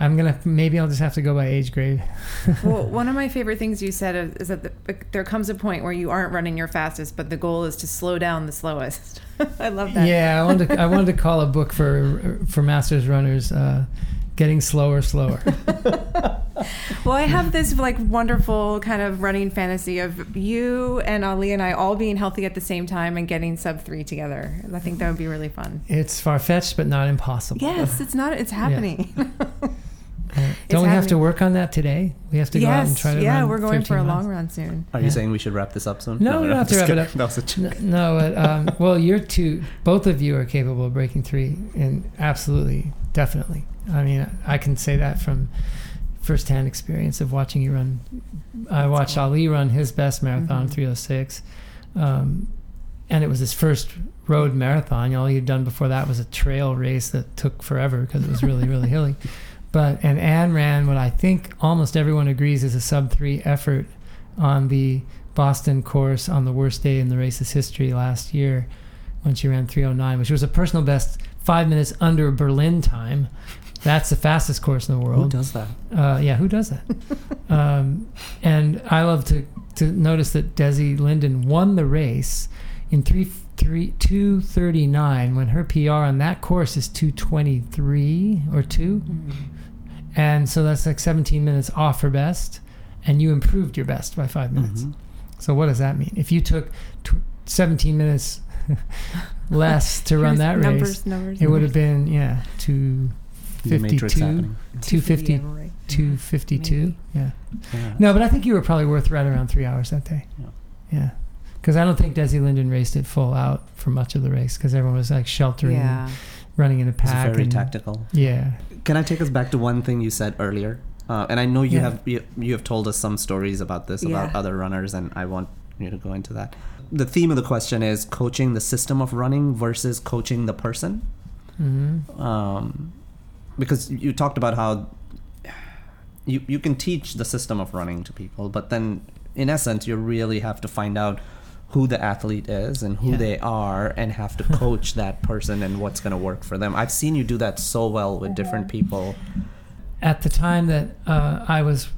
[SPEAKER 2] I'm gonna maybe I'll just have to go by age grade. [laughs]
[SPEAKER 1] well, one of my favorite things you said is- is that the, there comes a point where you aren't running your fastest, but the goal is to slow down the slowest. [laughs] I love that.
[SPEAKER 2] Yeah, I wanted to, I wanted to call a book for for masters runners, uh, getting slower, slower. [laughs] [laughs]
[SPEAKER 1] Well, I have this like wonderful kind of running fantasy of you and Ali and I all being healthy at the same time and getting sub three together. I think that would be really fun.
[SPEAKER 2] It's far fetched, but not impossible.
[SPEAKER 1] Yes, it's not. It's happening. [laughs]
[SPEAKER 2] Uh, Don't we have to work on that today? We have to go out and
[SPEAKER 1] yes.
[SPEAKER 2] try to
[SPEAKER 1] Yeah,
[SPEAKER 2] run
[SPEAKER 1] we're going for
[SPEAKER 2] 13
[SPEAKER 1] a
[SPEAKER 2] miles?
[SPEAKER 1] long run soon.
[SPEAKER 3] Are
[SPEAKER 2] Yeah.
[SPEAKER 3] you saying we should wrap this up soon?
[SPEAKER 2] No, we don't have to
[SPEAKER 3] just
[SPEAKER 2] wrap it up.
[SPEAKER 3] That was a joke.
[SPEAKER 2] N- No, but, um, well, you're two. Both of you are capable of breaking three, and absolutely, definitely. I mean, I can say that from firsthand experience of watching you run. I watched
[SPEAKER 1] cool.
[SPEAKER 2] Ali run his best marathon,
[SPEAKER 1] Mhm.
[SPEAKER 2] 306. Um, and it was his first road marathon. All he'd done before that was a trail race that took forever because it was really, really hilly. [laughs] But and Anne ran what I think almost everyone agrees is a sub three effort on the Boston course on the worst day in the race's history last year when she ran 309, which was a personal best five minutes under Berlin time. That's the fastest course in the world.
[SPEAKER 3] Who does that?
[SPEAKER 2] Uh, yeah, who does that? [laughs] um, and I love to, to notice that Desi Linden won the race in three three two thirty nine when her PR on that course is two twenty three or two, and so that's like seventeen minutes off her best, and you improved your best by five minutes.
[SPEAKER 3] Mhm.
[SPEAKER 2] So what does that mean? If you took tw- seventeen minutes less to run
[SPEAKER 1] Here's
[SPEAKER 2] that race,
[SPEAKER 1] numbers, numbers,
[SPEAKER 2] it would have been yeah two 52,
[SPEAKER 3] happening.
[SPEAKER 2] 250
[SPEAKER 1] Yeah,
[SPEAKER 2] 252
[SPEAKER 1] Maybe.
[SPEAKER 2] yeah
[SPEAKER 3] Yeah.
[SPEAKER 2] no but i think you were probably worth right around three hours that day
[SPEAKER 3] Yeah.
[SPEAKER 2] yeah because i don't think desi linden raced it full out for much of the race because everyone was like sheltering
[SPEAKER 1] Yeah.
[SPEAKER 2] running in a
[SPEAKER 3] It's
[SPEAKER 2] pack
[SPEAKER 3] very
[SPEAKER 2] and-
[SPEAKER 3] tactical.
[SPEAKER 2] yeah
[SPEAKER 3] Can I take us back to one thing you said earlier? Uh, and I know you
[SPEAKER 2] Yeah.
[SPEAKER 3] have you, you have told us some stories about this about other runners, and I want you to go into that. The theme of the question is coaching the system of running versus coaching the person.
[SPEAKER 2] hmm
[SPEAKER 3] um, because you talked about how you you can teach the system of running to people, but then in essence you really have to find out who the athlete is and who
[SPEAKER 2] Yeah.
[SPEAKER 3] they are and have to coach [laughs] that person and what's going to work for them. I've seen you do that so well with different people.
[SPEAKER 2] at the time that uh, I was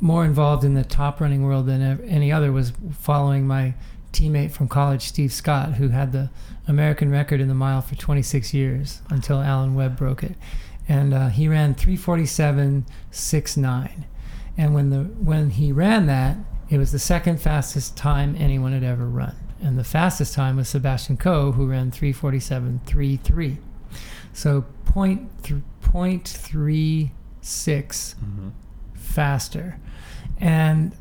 [SPEAKER 2] more involved in the top running world than any other was following my teammate from college, Steve Scott, who had the American record in the mile for 26 years until Alan Webb broke it, and uh, he ran 347.69. And when the when he ran that, it was the second fastest time anyone had ever run, and the fastest time was Sebastian Coe, who ran 347.33. So point th- point three six faster. And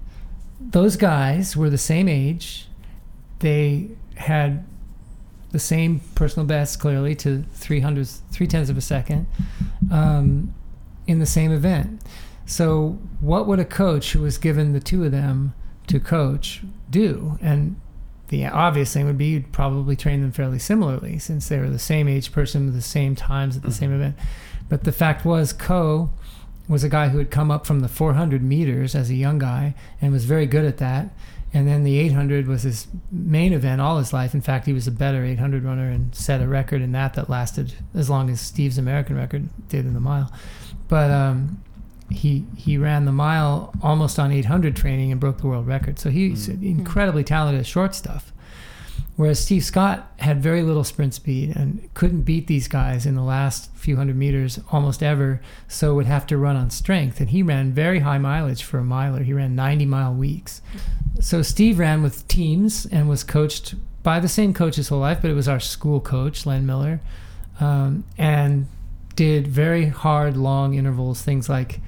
[SPEAKER 2] those guys were the same age. They had the same personal best, clearly, to 300, three tenths of a second um, in the same event. So, what would a coach who was given the two of them to coach do? And the obvious thing would be you'd probably train them fairly similarly since they were the same age person with the same times at the same event. But the fact was, Coe was a guy who had come up from the 400 meters as a young guy and was very good at that. And then the 800 was his main event all his life. In fact, he was a better 800 runner and set a record in that that lasted as long as Steve's American record did in the mile. But um, he he ran the mile almost on 800 training and broke the world record. So he's incredibly talented at short stuff. Whereas Steve Scott had very little sprint speed and couldn't beat these guys in the last few hundred meters almost ever, so would have to run on strength. And he ran very high mileage for a miler. He ran 90 mile weeks. So Steve ran with teams and was coached by the same coach his whole life, but it was our school coach, Len Miller, um, and did very hard, long intervals, things like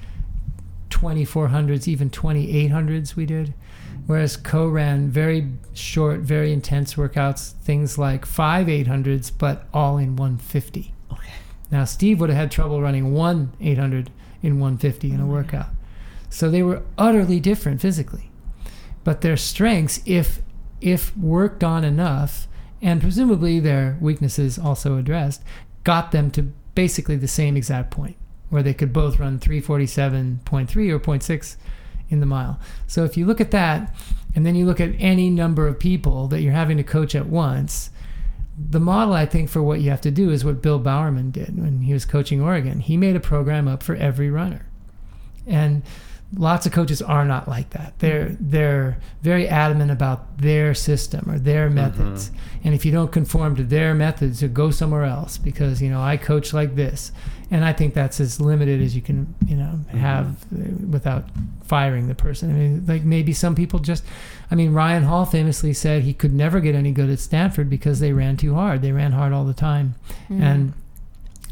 [SPEAKER 2] 2400s, even 2800s we did. Whereas Coe ran very short, very intense workouts, things like five 800s, but all in 150.
[SPEAKER 3] Okay.
[SPEAKER 2] Now, Steve would have had trouble running one 800 in 150 in a mm-hmm. workout. So they were utterly different physically. But their strengths, if if worked on enough, and presumably their weaknesses also addressed, got them to basically the same exact point where they could both run 347.3 or 0.6 in the mile. So if you look at that, and then you look at any number of people that you're having to coach at once, the model I think for what you have to do is what Bill Bowerman did when he was coaching Oregon. He made a program up for every runner. And lots of coaches are not like that. They're they're very adamant about their system or their mm-hmm. methods. And if you don't conform to their methods, you go somewhere else because you know I coach like this. And I think that's as limited as you can, you know, have uh, without firing the person. I mean, like maybe some people just I mean, Ryan Hall famously said he could never get any good at Stanford because they ran too hard. They ran hard all the time. And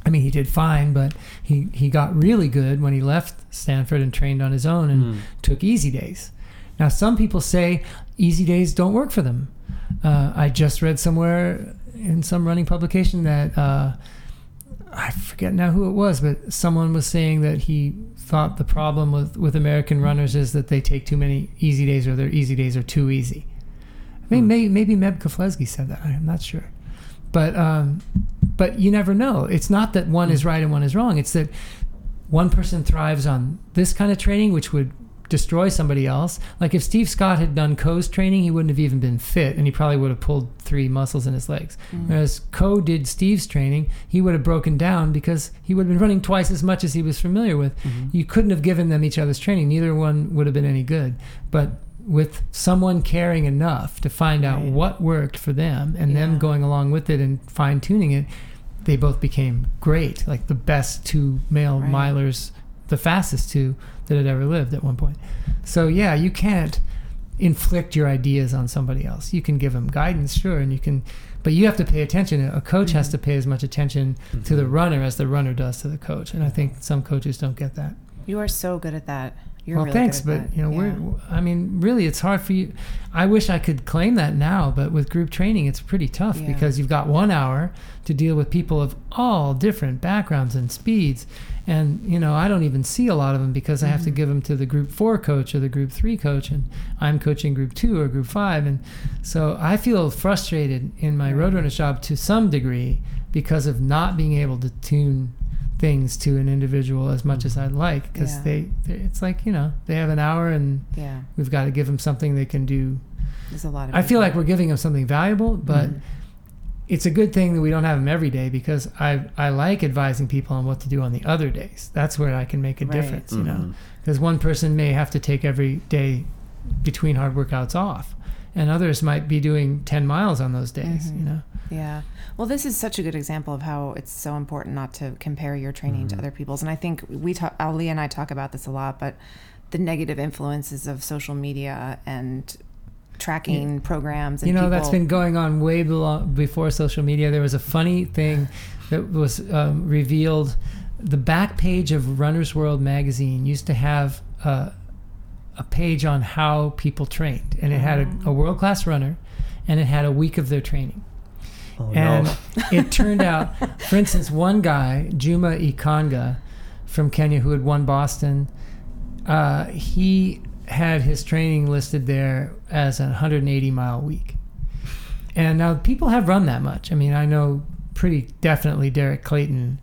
[SPEAKER 2] I mean, he did fine, but he, he got really good when he left Stanford and trained on his own and took easy days. Now, some people say easy days don't work for them. Uh, I just read somewhere in some running publication that uh, I forget now who it was, but someone was saying that he thought the problem with, with American runners is that they take too many easy days or their easy days are too easy. Maybe
[SPEAKER 3] Hmm.
[SPEAKER 2] maybe, maybe Meb Keflezighi said that. I'm not sure, but um, but you never know. It's not that one is right and one is wrong. It's that one person thrives on this kind of training, which would destroy somebody else. Like if Steve Scott had done Coe's training, he wouldn't have even been fit, and he probably would have pulled three muscles in his legs. Mm. Whereas Co did Steve's training, he would have broken down because he would have been running twice as much as he was familiar with. Mm-hmm. You couldn't have given them each other's training; neither one would have been any good. But with someone caring enough to find out
[SPEAKER 1] Right.
[SPEAKER 2] what worked for them and
[SPEAKER 1] Yeah.
[SPEAKER 2] them going along with it and fine tuning it, they both became great, like the best two male
[SPEAKER 1] Right.
[SPEAKER 2] milers, the fastest two that had ever lived at one point. So yeah, you can't inflict your ideas on somebody else. You can give them guidance, sure, and you can, but you have to pay attention. A coach has mm-hmm. to pay as much attention to the mm-hmm. runner as the runner does to the coach, and I think some coaches don't get that.
[SPEAKER 1] You are so good at that. You're
[SPEAKER 2] well,
[SPEAKER 1] really
[SPEAKER 2] thanks,
[SPEAKER 1] good at
[SPEAKER 2] but
[SPEAKER 1] that.
[SPEAKER 2] you know,
[SPEAKER 1] Yeah.
[SPEAKER 2] we're. I mean, really, it's hard for you. I wish I could claim that now, but with group training, it's pretty tough
[SPEAKER 1] Yeah.
[SPEAKER 2] because you've got one hour to deal with people of all different backgrounds and speeds, and you know, I don't even see a lot of them because I have to
[SPEAKER 1] Mhm.
[SPEAKER 2] give them to the group four coach or the group three coach, and I'm coaching group two or group five, and so I feel frustrated in my
[SPEAKER 1] Right.
[SPEAKER 2] roadrunner job to some degree because of not being able to tune things to an individual as much as I'd like because
[SPEAKER 1] Yeah.
[SPEAKER 2] they, they it's like you know they have an hour and
[SPEAKER 1] yeah,
[SPEAKER 2] we've got to give them something they can do.
[SPEAKER 1] there's a lot of.
[SPEAKER 2] I feel like we're giving them something valuable, but
[SPEAKER 1] Mhm.
[SPEAKER 2] It's a good thing that we don't have them every day because I I like advising people on what to do on the other days. That's where I can make a
[SPEAKER 1] Right.
[SPEAKER 2] difference, you know,
[SPEAKER 3] Mhm.
[SPEAKER 2] because one person may have to take every day between hard workouts off, and others might be doing ten miles on those days,
[SPEAKER 1] Mhm.
[SPEAKER 2] you know.
[SPEAKER 1] Yeah. Well, this is such a good example of how it's so important not to compare your training to
[SPEAKER 3] Mhm.
[SPEAKER 1] other people's. And I think we talk, Ali and I talk about this a lot, but the negative influences of social media and tracking programs. And
[SPEAKER 2] you know that's been going on way belo- before social media there was a funny thing that was um, revealed the back page of runner's world magazine used to have uh, a page on how people trained and it had a, a world-class runner and it had a week of their training
[SPEAKER 3] Oh,
[SPEAKER 2] and
[SPEAKER 3] no. [laughs]
[SPEAKER 2] it turned out for instance one guy juma ikanga from kenya who had won boston uh, he had his training listed there as a 180 mile week. And now people have run that much. I mean i know pretty definitely derek clayton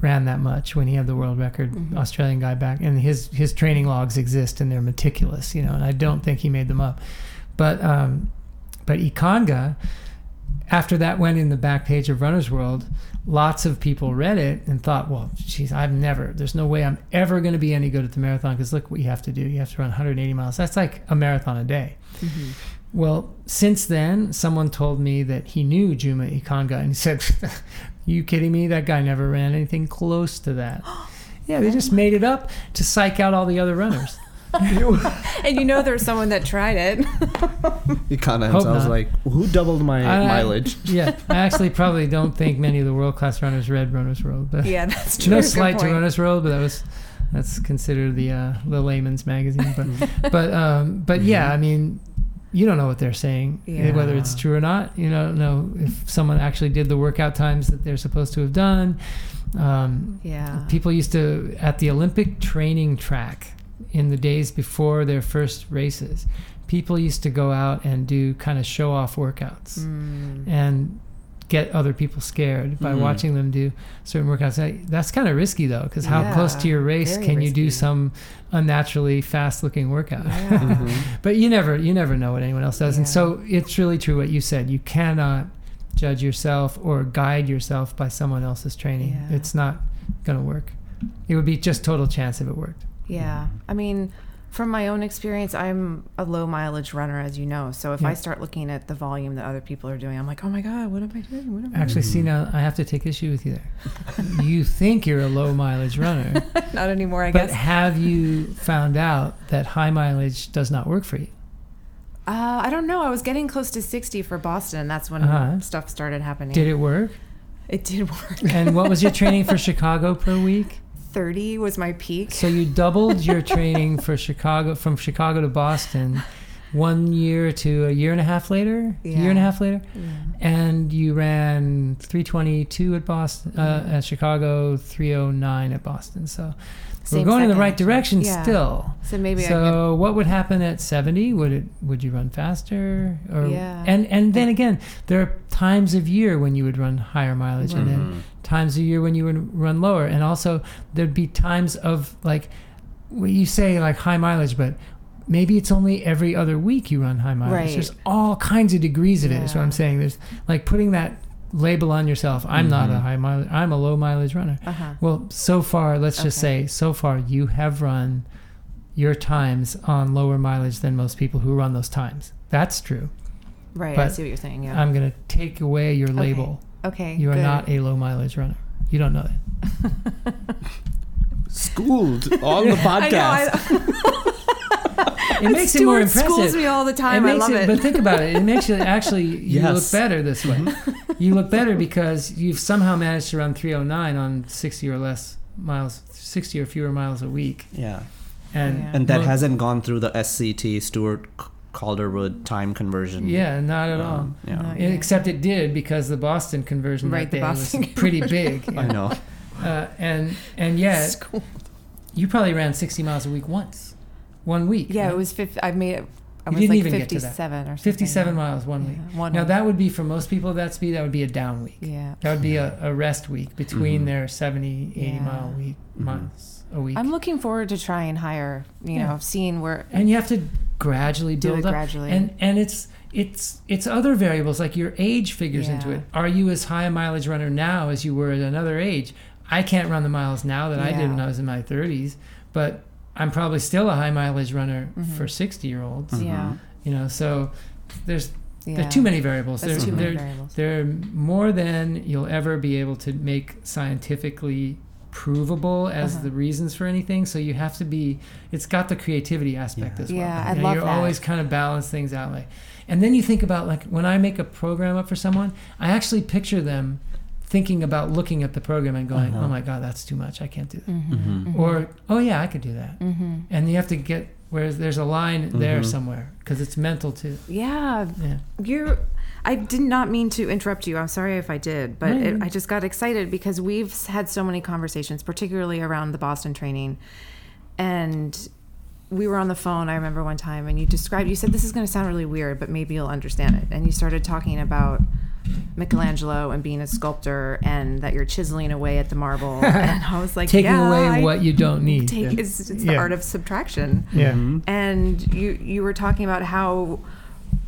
[SPEAKER 2] ran that much when he had the world record
[SPEAKER 1] Mhm.
[SPEAKER 2] australian guy back. And his his training logs exist and they're meticulous you know and i don't think he made them up. But um but ikanga after that went in the back page of runner's world lots of people read it and thought well geez i've never there's no way i'm ever going to be any good at the marathon because look what you have to do you have to run 180 miles that's like a marathon a day
[SPEAKER 1] Mhm.
[SPEAKER 2] well, since then, someone told me that he knew Juma Ikanga, and he said, [laughs] "You kidding me? That guy never ran anything close to that." [gasps] Yeah, they just made it up to psych out all the other runners. [laughs]
[SPEAKER 1] and you know there's someone that tried it.
[SPEAKER 3] He kind of
[SPEAKER 2] Hope
[SPEAKER 3] I was
[SPEAKER 2] not.
[SPEAKER 3] like, who doubled my
[SPEAKER 2] I-
[SPEAKER 3] mileage? [laughs]
[SPEAKER 2] Yeah, I actually probably don't think many of the world class runners read Runner's World, but
[SPEAKER 1] yeah, that's true.
[SPEAKER 2] no
[SPEAKER 1] Good
[SPEAKER 2] slight to
[SPEAKER 1] point.
[SPEAKER 2] Runner's World, but that was that's considered the uh, the layman's magazine. But [laughs] but um, but yeah, I mean, you don't know what they're saying,
[SPEAKER 1] Yeah.
[SPEAKER 2] whether it's true or not. You don't know if someone actually did the workout times that they're supposed to have done. Um,
[SPEAKER 1] Yeah.
[SPEAKER 2] people used to at the Olympic training track in the days before their first races. People used to go out and do kind of show off workouts
[SPEAKER 1] Mm.
[SPEAKER 2] and get other people scared by
[SPEAKER 3] Mhm.
[SPEAKER 2] watching them do certain workouts. That's kind of risky though, because how
[SPEAKER 1] Yeah,
[SPEAKER 2] close to your race can you do some unnaturally fast-looking workout?
[SPEAKER 1] Yeah.
[SPEAKER 3] Mhm. [laughs]
[SPEAKER 2] but you never, you never know what anyone else does, and so it's really true what you said. You cannot judge yourself or guide yourself by someone else's training.
[SPEAKER 1] Yeah.
[SPEAKER 2] It's not going to work. It would be just total chance if it worked.
[SPEAKER 1] Yeah. I mean, from my own experience, I'm a low mileage runner, as you know. So if
[SPEAKER 2] Yeah.
[SPEAKER 1] I start looking at the volume that other people are doing, I'm like, oh my God, what am I doing? What am I
[SPEAKER 2] Actually, see now I have to take issue with you there. [laughs] you think you're a low mileage runner. [laughs]
[SPEAKER 1] Not anymore, I
[SPEAKER 2] But
[SPEAKER 1] guess.
[SPEAKER 2] But have you found out that high mileage does not work for you?
[SPEAKER 1] Uh, I don't know. I was getting close to 60 for Boston, and that's when
[SPEAKER 2] Uh-huh.
[SPEAKER 1] stuff started happening.
[SPEAKER 2] Did it work?
[SPEAKER 1] It did [laughs] work.
[SPEAKER 2] And what was your training for Chicago per week?
[SPEAKER 1] 30 was my peak.
[SPEAKER 2] So you doubled your [laughs] training for Chicago from Chicago to Boston, one year to a year and a half later, a year and a half later, and you ran 322 at Boston, uh,
[SPEAKER 1] Mhm.
[SPEAKER 2] at Chicago, 309 at Boston. So
[SPEAKER 1] Same
[SPEAKER 2] we're going in the right direction
[SPEAKER 1] Yeah.
[SPEAKER 2] still.
[SPEAKER 1] So maybe I
[SPEAKER 2] so what would happen at 70? Would it would you run faster? Or
[SPEAKER 1] Yeah.
[SPEAKER 2] and and then again, there are times of year when you would run higher mileage, and then
[SPEAKER 3] Mhm.
[SPEAKER 2] Times a year when you would run lower, and also there'd be times of like well, you say like high mileage, but maybe it's only every other week you run high mileage.
[SPEAKER 1] Right.
[SPEAKER 2] There's all kinds of degrees of it. Is what I'm saying. There's like putting that label on yourself. I'm not a
[SPEAKER 3] Mhm.
[SPEAKER 2] high mileage. I'm a low mileage runner.
[SPEAKER 1] uh-huh.
[SPEAKER 2] Well, so far, let's just say, so far, you have run your times on lower mileage than most people who run those times. That's true.
[SPEAKER 1] Right. I see what you're saying. Yeah.
[SPEAKER 2] I'm going to take away your label.
[SPEAKER 1] okay.
[SPEAKER 2] You are
[SPEAKER 1] good.
[SPEAKER 2] not a low mileage runner. You don't know that. [laughs]
[SPEAKER 3] Schooled on the [laughs]
[SPEAKER 1] I know.
[SPEAKER 3] podcast.
[SPEAKER 1] I, [laughs]
[SPEAKER 2] It makes it more
[SPEAKER 1] Stuart schools
[SPEAKER 2] impressive.
[SPEAKER 1] me all the
[SPEAKER 2] It
[SPEAKER 1] time. I
[SPEAKER 2] makes
[SPEAKER 1] love
[SPEAKER 2] it,
[SPEAKER 1] it.
[SPEAKER 2] but think about it. It makes you actually you
[SPEAKER 3] Yes.
[SPEAKER 2] look better this way. Mm-hmm. you look better because you've somehow managed to run 309 on 60 or less miles, 60 or fewer miles a week,
[SPEAKER 3] yeah.
[SPEAKER 2] and
[SPEAKER 1] Yeah.
[SPEAKER 3] And that
[SPEAKER 2] mo-
[SPEAKER 3] hasn't gone through the SCT Stuart C- Calderwood time conversion.
[SPEAKER 2] yeah, not at all.
[SPEAKER 3] Um, yeah.
[SPEAKER 1] No.
[SPEAKER 2] Yeah, Except it did because the Boston conversion
[SPEAKER 1] Right,
[SPEAKER 2] that
[SPEAKER 1] the
[SPEAKER 2] day
[SPEAKER 1] Boston
[SPEAKER 2] was pretty big. [laughs]
[SPEAKER 3] I know.
[SPEAKER 2] Uh, and and yet
[SPEAKER 1] School.
[SPEAKER 2] you probably ran 60 miles a week once, one week.
[SPEAKER 1] Yeah,
[SPEAKER 2] right?
[SPEAKER 1] it was 50. I made it. I
[SPEAKER 2] You
[SPEAKER 1] was
[SPEAKER 2] didn't
[SPEAKER 1] like
[SPEAKER 2] even get to that.
[SPEAKER 1] 57 or something.
[SPEAKER 2] 57 miles one week.
[SPEAKER 1] One
[SPEAKER 2] Now
[SPEAKER 1] week.
[SPEAKER 2] that would be for most people at that speed. That would be a down week.
[SPEAKER 1] Yeah.
[SPEAKER 2] That would be a, a rest week between
[SPEAKER 3] Mhm.
[SPEAKER 2] their 70, 80
[SPEAKER 1] Yeah.
[SPEAKER 2] mile week
[SPEAKER 3] Mhm.
[SPEAKER 2] miles a week.
[SPEAKER 1] I'm looking forward to trying higher. You
[SPEAKER 2] Yeah.
[SPEAKER 1] know, seeing where
[SPEAKER 2] and you have to gradually
[SPEAKER 1] do
[SPEAKER 2] build
[SPEAKER 1] it
[SPEAKER 2] up.
[SPEAKER 1] gradually.
[SPEAKER 2] And and it's it's it's other variables like your age figures into it. Are you as high a mileage runner now as you were at another age? I can't run the miles now that I did when I was in my 30s, but I'm probably still a high mileage runner
[SPEAKER 1] Mhm.
[SPEAKER 2] for 60 year olds.
[SPEAKER 3] Mhm.
[SPEAKER 1] yeah.
[SPEAKER 2] You know, so there's
[SPEAKER 1] yeah.
[SPEAKER 2] there's too many variables. There-
[SPEAKER 1] too many variables.
[SPEAKER 2] there are more than you'll ever be able to make scientifically provable as
[SPEAKER 1] Uh-huh.
[SPEAKER 2] the reasons for anything. So you have to be. It's got the creativity aspect
[SPEAKER 3] Yeah.
[SPEAKER 2] as well.
[SPEAKER 1] Yeah, I
[SPEAKER 2] You know,
[SPEAKER 1] love
[SPEAKER 2] You're
[SPEAKER 1] that.
[SPEAKER 2] always kind of balance things out like, and then you think about like when I make a program up for someone, I actually picture them thinking about looking at the program and going,
[SPEAKER 3] Uh-huh.
[SPEAKER 2] "Oh my God, that's too much. I can't do that."
[SPEAKER 1] Mm-hmm.
[SPEAKER 3] Mhm.
[SPEAKER 2] Or, "Oh yeah, I could do that."
[SPEAKER 1] hmm
[SPEAKER 2] And you have to get whereas there's a line there
[SPEAKER 3] Mhm.
[SPEAKER 2] somewhere because it's mental too.
[SPEAKER 1] Yeah,
[SPEAKER 2] Yeah.
[SPEAKER 1] you're. I did not mean to interrupt you. I'm sorry if I did, but
[SPEAKER 2] No,
[SPEAKER 1] it, I just got excited because we've had so many conversations, particularly around the Boston training, and we were on the phone. I remember one time, and you described. You said this is going to sound really weird, but maybe you'll understand it. And you started talking about Michelangelo and being a sculptor, and that you're chiseling away at the marble. [laughs] and I was like,
[SPEAKER 2] Taking
[SPEAKER 1] yeah,
[SPEAKER 2] away
[SPEAKER 1] I
[SPEAKER 2] what you don't need.
[SPEAKER 1] take.
[SPEAKER 3] Yeah.
[SPEAKER 1] It's, it's the art of subtraction
[SPEAKER 2] yeah.
[SPEAKER 3] Mhm.
[SPEAKER 1] and you you were talking about how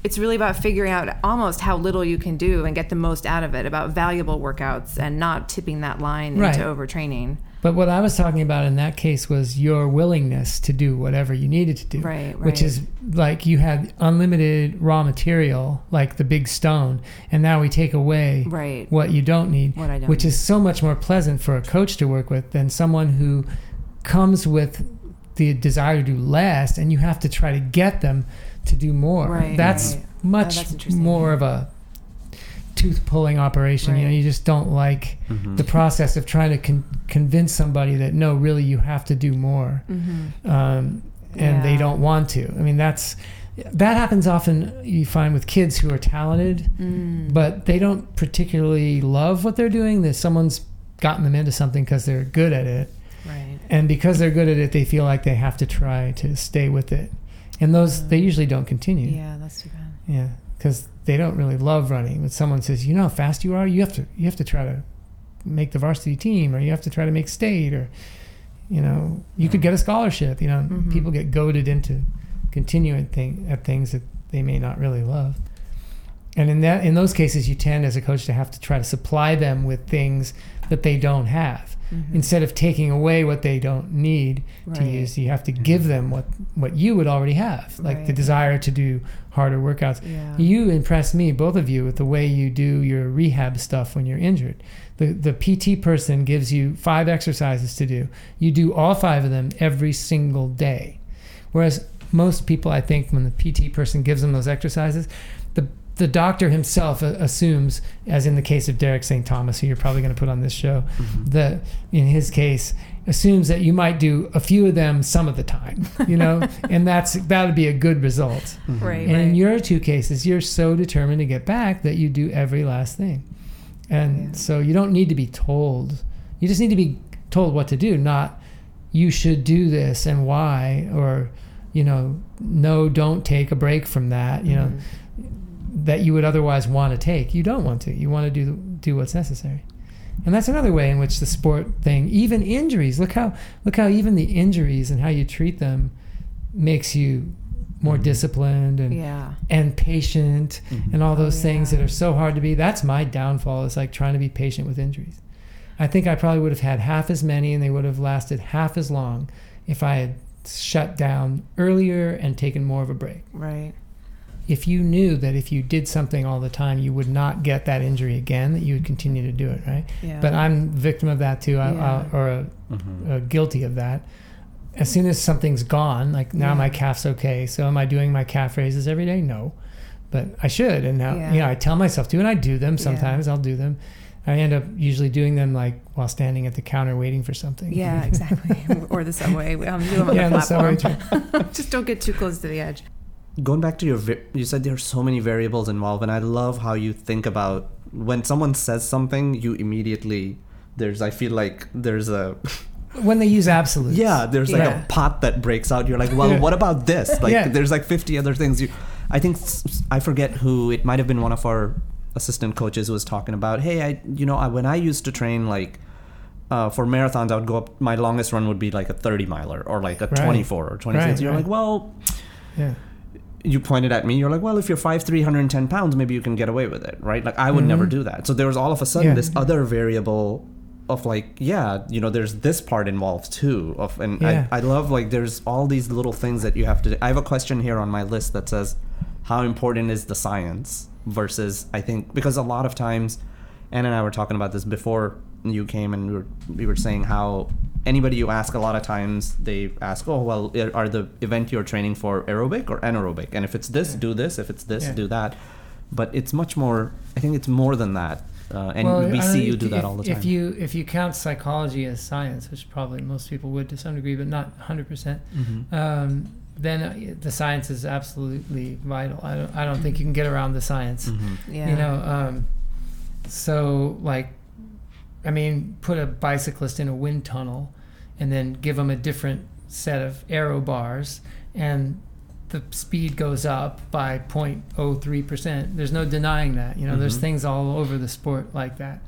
[SPEAKER 1] it's really about figuring out almost how little you can do and get the most out of it about valuable workouts and not tipping that line
[SPEAKER 2] Right.
[SPEAKER 1] into overtraining
[SPEAKER 2] But what I was talking about in that case was your willingness to do whatever you needed to do.
[SPEAKER 1] Right,
[SPEAKER 2] Which is like you had unlimited raw material, like the big stone, and now we take away
[SPEAKER 1] right
[SPEAKER 2] what you don't need,
[SPEAKER 1] what i don't
[SPEAKER 2] which is so much more pleasant for a coach to work with than someone who comes with the desire to do less and you have to try to get them to do more.
[SPEAKER 1] Right,
[SPEAKER 2] that's
[SPEAKER 1] right.
[SPEAKER 2] much
[SPEAKER 1] Oh, that's
[SPEAKER 2] more of a tooth pulling operation. You know, you just don't like
[SPEAKER 3] Mhm.
[SPEAKER 2] the process of trying to con- convince somebody that no, really, you have to do more,
[SPEAKER 1] hmm
[SPEAKER 2] um, and they don't want to. I mean, that's that happens often. You find with kids who are talented,
[SPEAKER 1] mm.
[SPEAKER 2] but they don't particularly love what they're doing. That someone's gotten them into something because they're good at it,
[SPEAKER 1] right
[SPEAKER 2] and because they're good at it, they feel like they have to try to stay with it, and those they usually don't continue.
[SPEAKER 1] yeah that's too bad
[SPEAKER 2] Yeah, because they don't really love running. When someone says, "You know how fast you are," you have to you have to try to make the varsity team, or you have to try to make state, or you know, you could get a scholarship. You know,
[SPEAKER 1] Mhm.
[SPEAKER 2] people get goaded into continuing thing at things that they may not really love. And in that in those cases, you tend as a coach to have to try to supply them with things that they don't have
[SPEAKER 1] Mhm.
[SPEAKER 2] instead of taking away what they don't need to use. You have to give them what what you would already have, like the desire to do harder workouts.
[SPEAKER 1] yeah
[SPEAKER 2] You impress me, both of you, with the way you do your rehab stuff when you're injured. The the PT person gives you five exercises to do. You do all five of them every single day. Whereas most people, I think, when the PT person gives them those exercises, the the doctor himself assumes, as in the case of Derek St. Thomas, who you're probably going to put on this show,
[SPEAKER 3] Mm-hmm.
[SPEAKER 2] that in his case assumes that you might do a few of them some of the time, you know, [laughs] and that's that would be a good result.
[SPEAKER 1] Right.
[SPEAKER 2] And in your two cases, you're so determined to get back that you do every last thing. And
[SPEAKER 1] Yeah.
[SPEAKER 2] so you don't need to be told. You just need to be told what to do, not you should do this and why, or, you know, no, don't take a break from that, you know,
[SPEAKER 1] Mm-hmm.
[SPEAKER 2] That you would otherwise want to take. You don't want to. You want to do do what's necessary. And that's another way in which the sport thing, even injuries, look how look how even the injuries and how you treat them makes you more disciplined and
[SPEAKER 1] Yeah.
[SPEAKER 2] and patient
[SPEAKER 3] Mhm.
[SPEAKER 2] and all
[SPEAKER 1] Oh,
[SPEAKER 2] those things
[SPEAKER 1] yeah.
[SPEAKER 2] that are so hard to be. That's my downfall It's like trying to be patient with injuries. I think I probably would have had half as many and they would have lasted half as long if I had shut down earlier and taken more of a break.
[SPEAKER 1] Right.
[SPEAKER 2] If you knew that if you did something all the time, you would not get that injury again, that you would continue to do it, right?
[SPEAKER 1] Yeah.
[SPEAKER 2] But I'm victim of that too, I,
[SPEAKER 1] Yeah.
[SPEAKER 2] I, or a,
[SPEAKER 3] Mhm.
[SPEAKER 2] uh, guilty of that. As soon as something's gone, like now
[SPEAKER 1] Yeah.
[SPEAKER 2] my calf's okay. So am I doing my calf raises every day? No, but I should. And now,
[SPEAKER 1] Yeah.
[SPEAKER 2] you know, I tell myself to, and I do them
[SPEAKER 1] Yeah.
[SPEAKER 2] sometimes. I'll do them. I end up usually doing them like while standing at the counter waiting for something.
[SPEAKER 1] yeah, [laughs] exactly. [laughs] or the subway. Um, do them on
[SPEAKER 2] Yeah,
[SPEAKER 1] the
[SPEAKER 2] the subway
[SPEAKER 1] platform. [laughs] Just don't get too close to the edge.
[SPEAKER 3] Going back to your you said there are so many variables involved and i love how you think about when someone says something you immediately there's i feel like there's a [laughs]
[SPEAKER 2] When they use absolutes.
[SPEAKER 3] yeah there's like
[SPEAKER 1] Yeah.
[SPEAKER 3] a pot that breaks out you're like well [laughs] what about this like
[SPEAKER 2] Yeah.
[SPEAKER 3] there's like 50 other things you i think i forget who it might have been one of our assistant coaches who was talking about hey i you know I, when i used to train like uh, for marathons, I would go up. My longest run would be like a 30 miler or like a
[SPEAKER 2] Right.
[SPEAKER 3] 24 or 26.
[SPEAKER 2] Right,
[SPEAKER 3] you're
[SPEAKER 2] right.
[SPEAKER 3] like, well,
[SPEAKER 2] Yeah.
[SPEAKER 3] You pointed at me you're like well if you're 5 310 pounds maybe you can get away with it right like i would never
[SPEAKER 2] Mhm.
[SPEAKER 3] do that so there was all of a sudden
[SPEAKER 2] Yeah.
[SPEAKER 3] this other variable of like yeah you know there's this part involved too of and
[SPEAKER 2] Yeah.
[SPEAKER 3] I, I love like there's all these little things that you have to i have a question here on my list that says how important is the science versus i think because a lot of times Anne and i were talking about this before you came and we were, we were saying how anybody you ask a lot of times they ask oh well are the event you're training for aerobic or anaerobic and if it's this
[SPEAKER 2] Yeah.
[SPEAKER 3] do this if it's this
[SPEAKER 2] Yeah.
[SPEAKER 3] do that but it's much more i think it's more than that uh, and
[SPEAKER 2] Well,
[SPEAKER 3] we see
[SPEAKER 2] know,
[SPEAKER 3] you
[SPEAKER 2] if-
[SPEAKER 3] do that all the time
[SPEAKER 2] If you if you count psychology as science, which probably most people would to some degree, but not 100 percent,
[SPEAKER 3] Mhm.
[SPEAKER 2] um, then uh, the science is absolutely vital. I don't I don't think you can get around the science.
[SPEAKER 3] Mhm.
[SPEAKER 1] Yeah.
[SPEAKER 2] You know, um, so like, I mean, put a bicyclist in a wind tunnel, and then give them a different set of aero bars, and the speed goes up by 0.03 percent. There's no denying that. You know, there's
[SPEAKER 3] Mhm.
[SPEAKER 2] things all over the sport like that.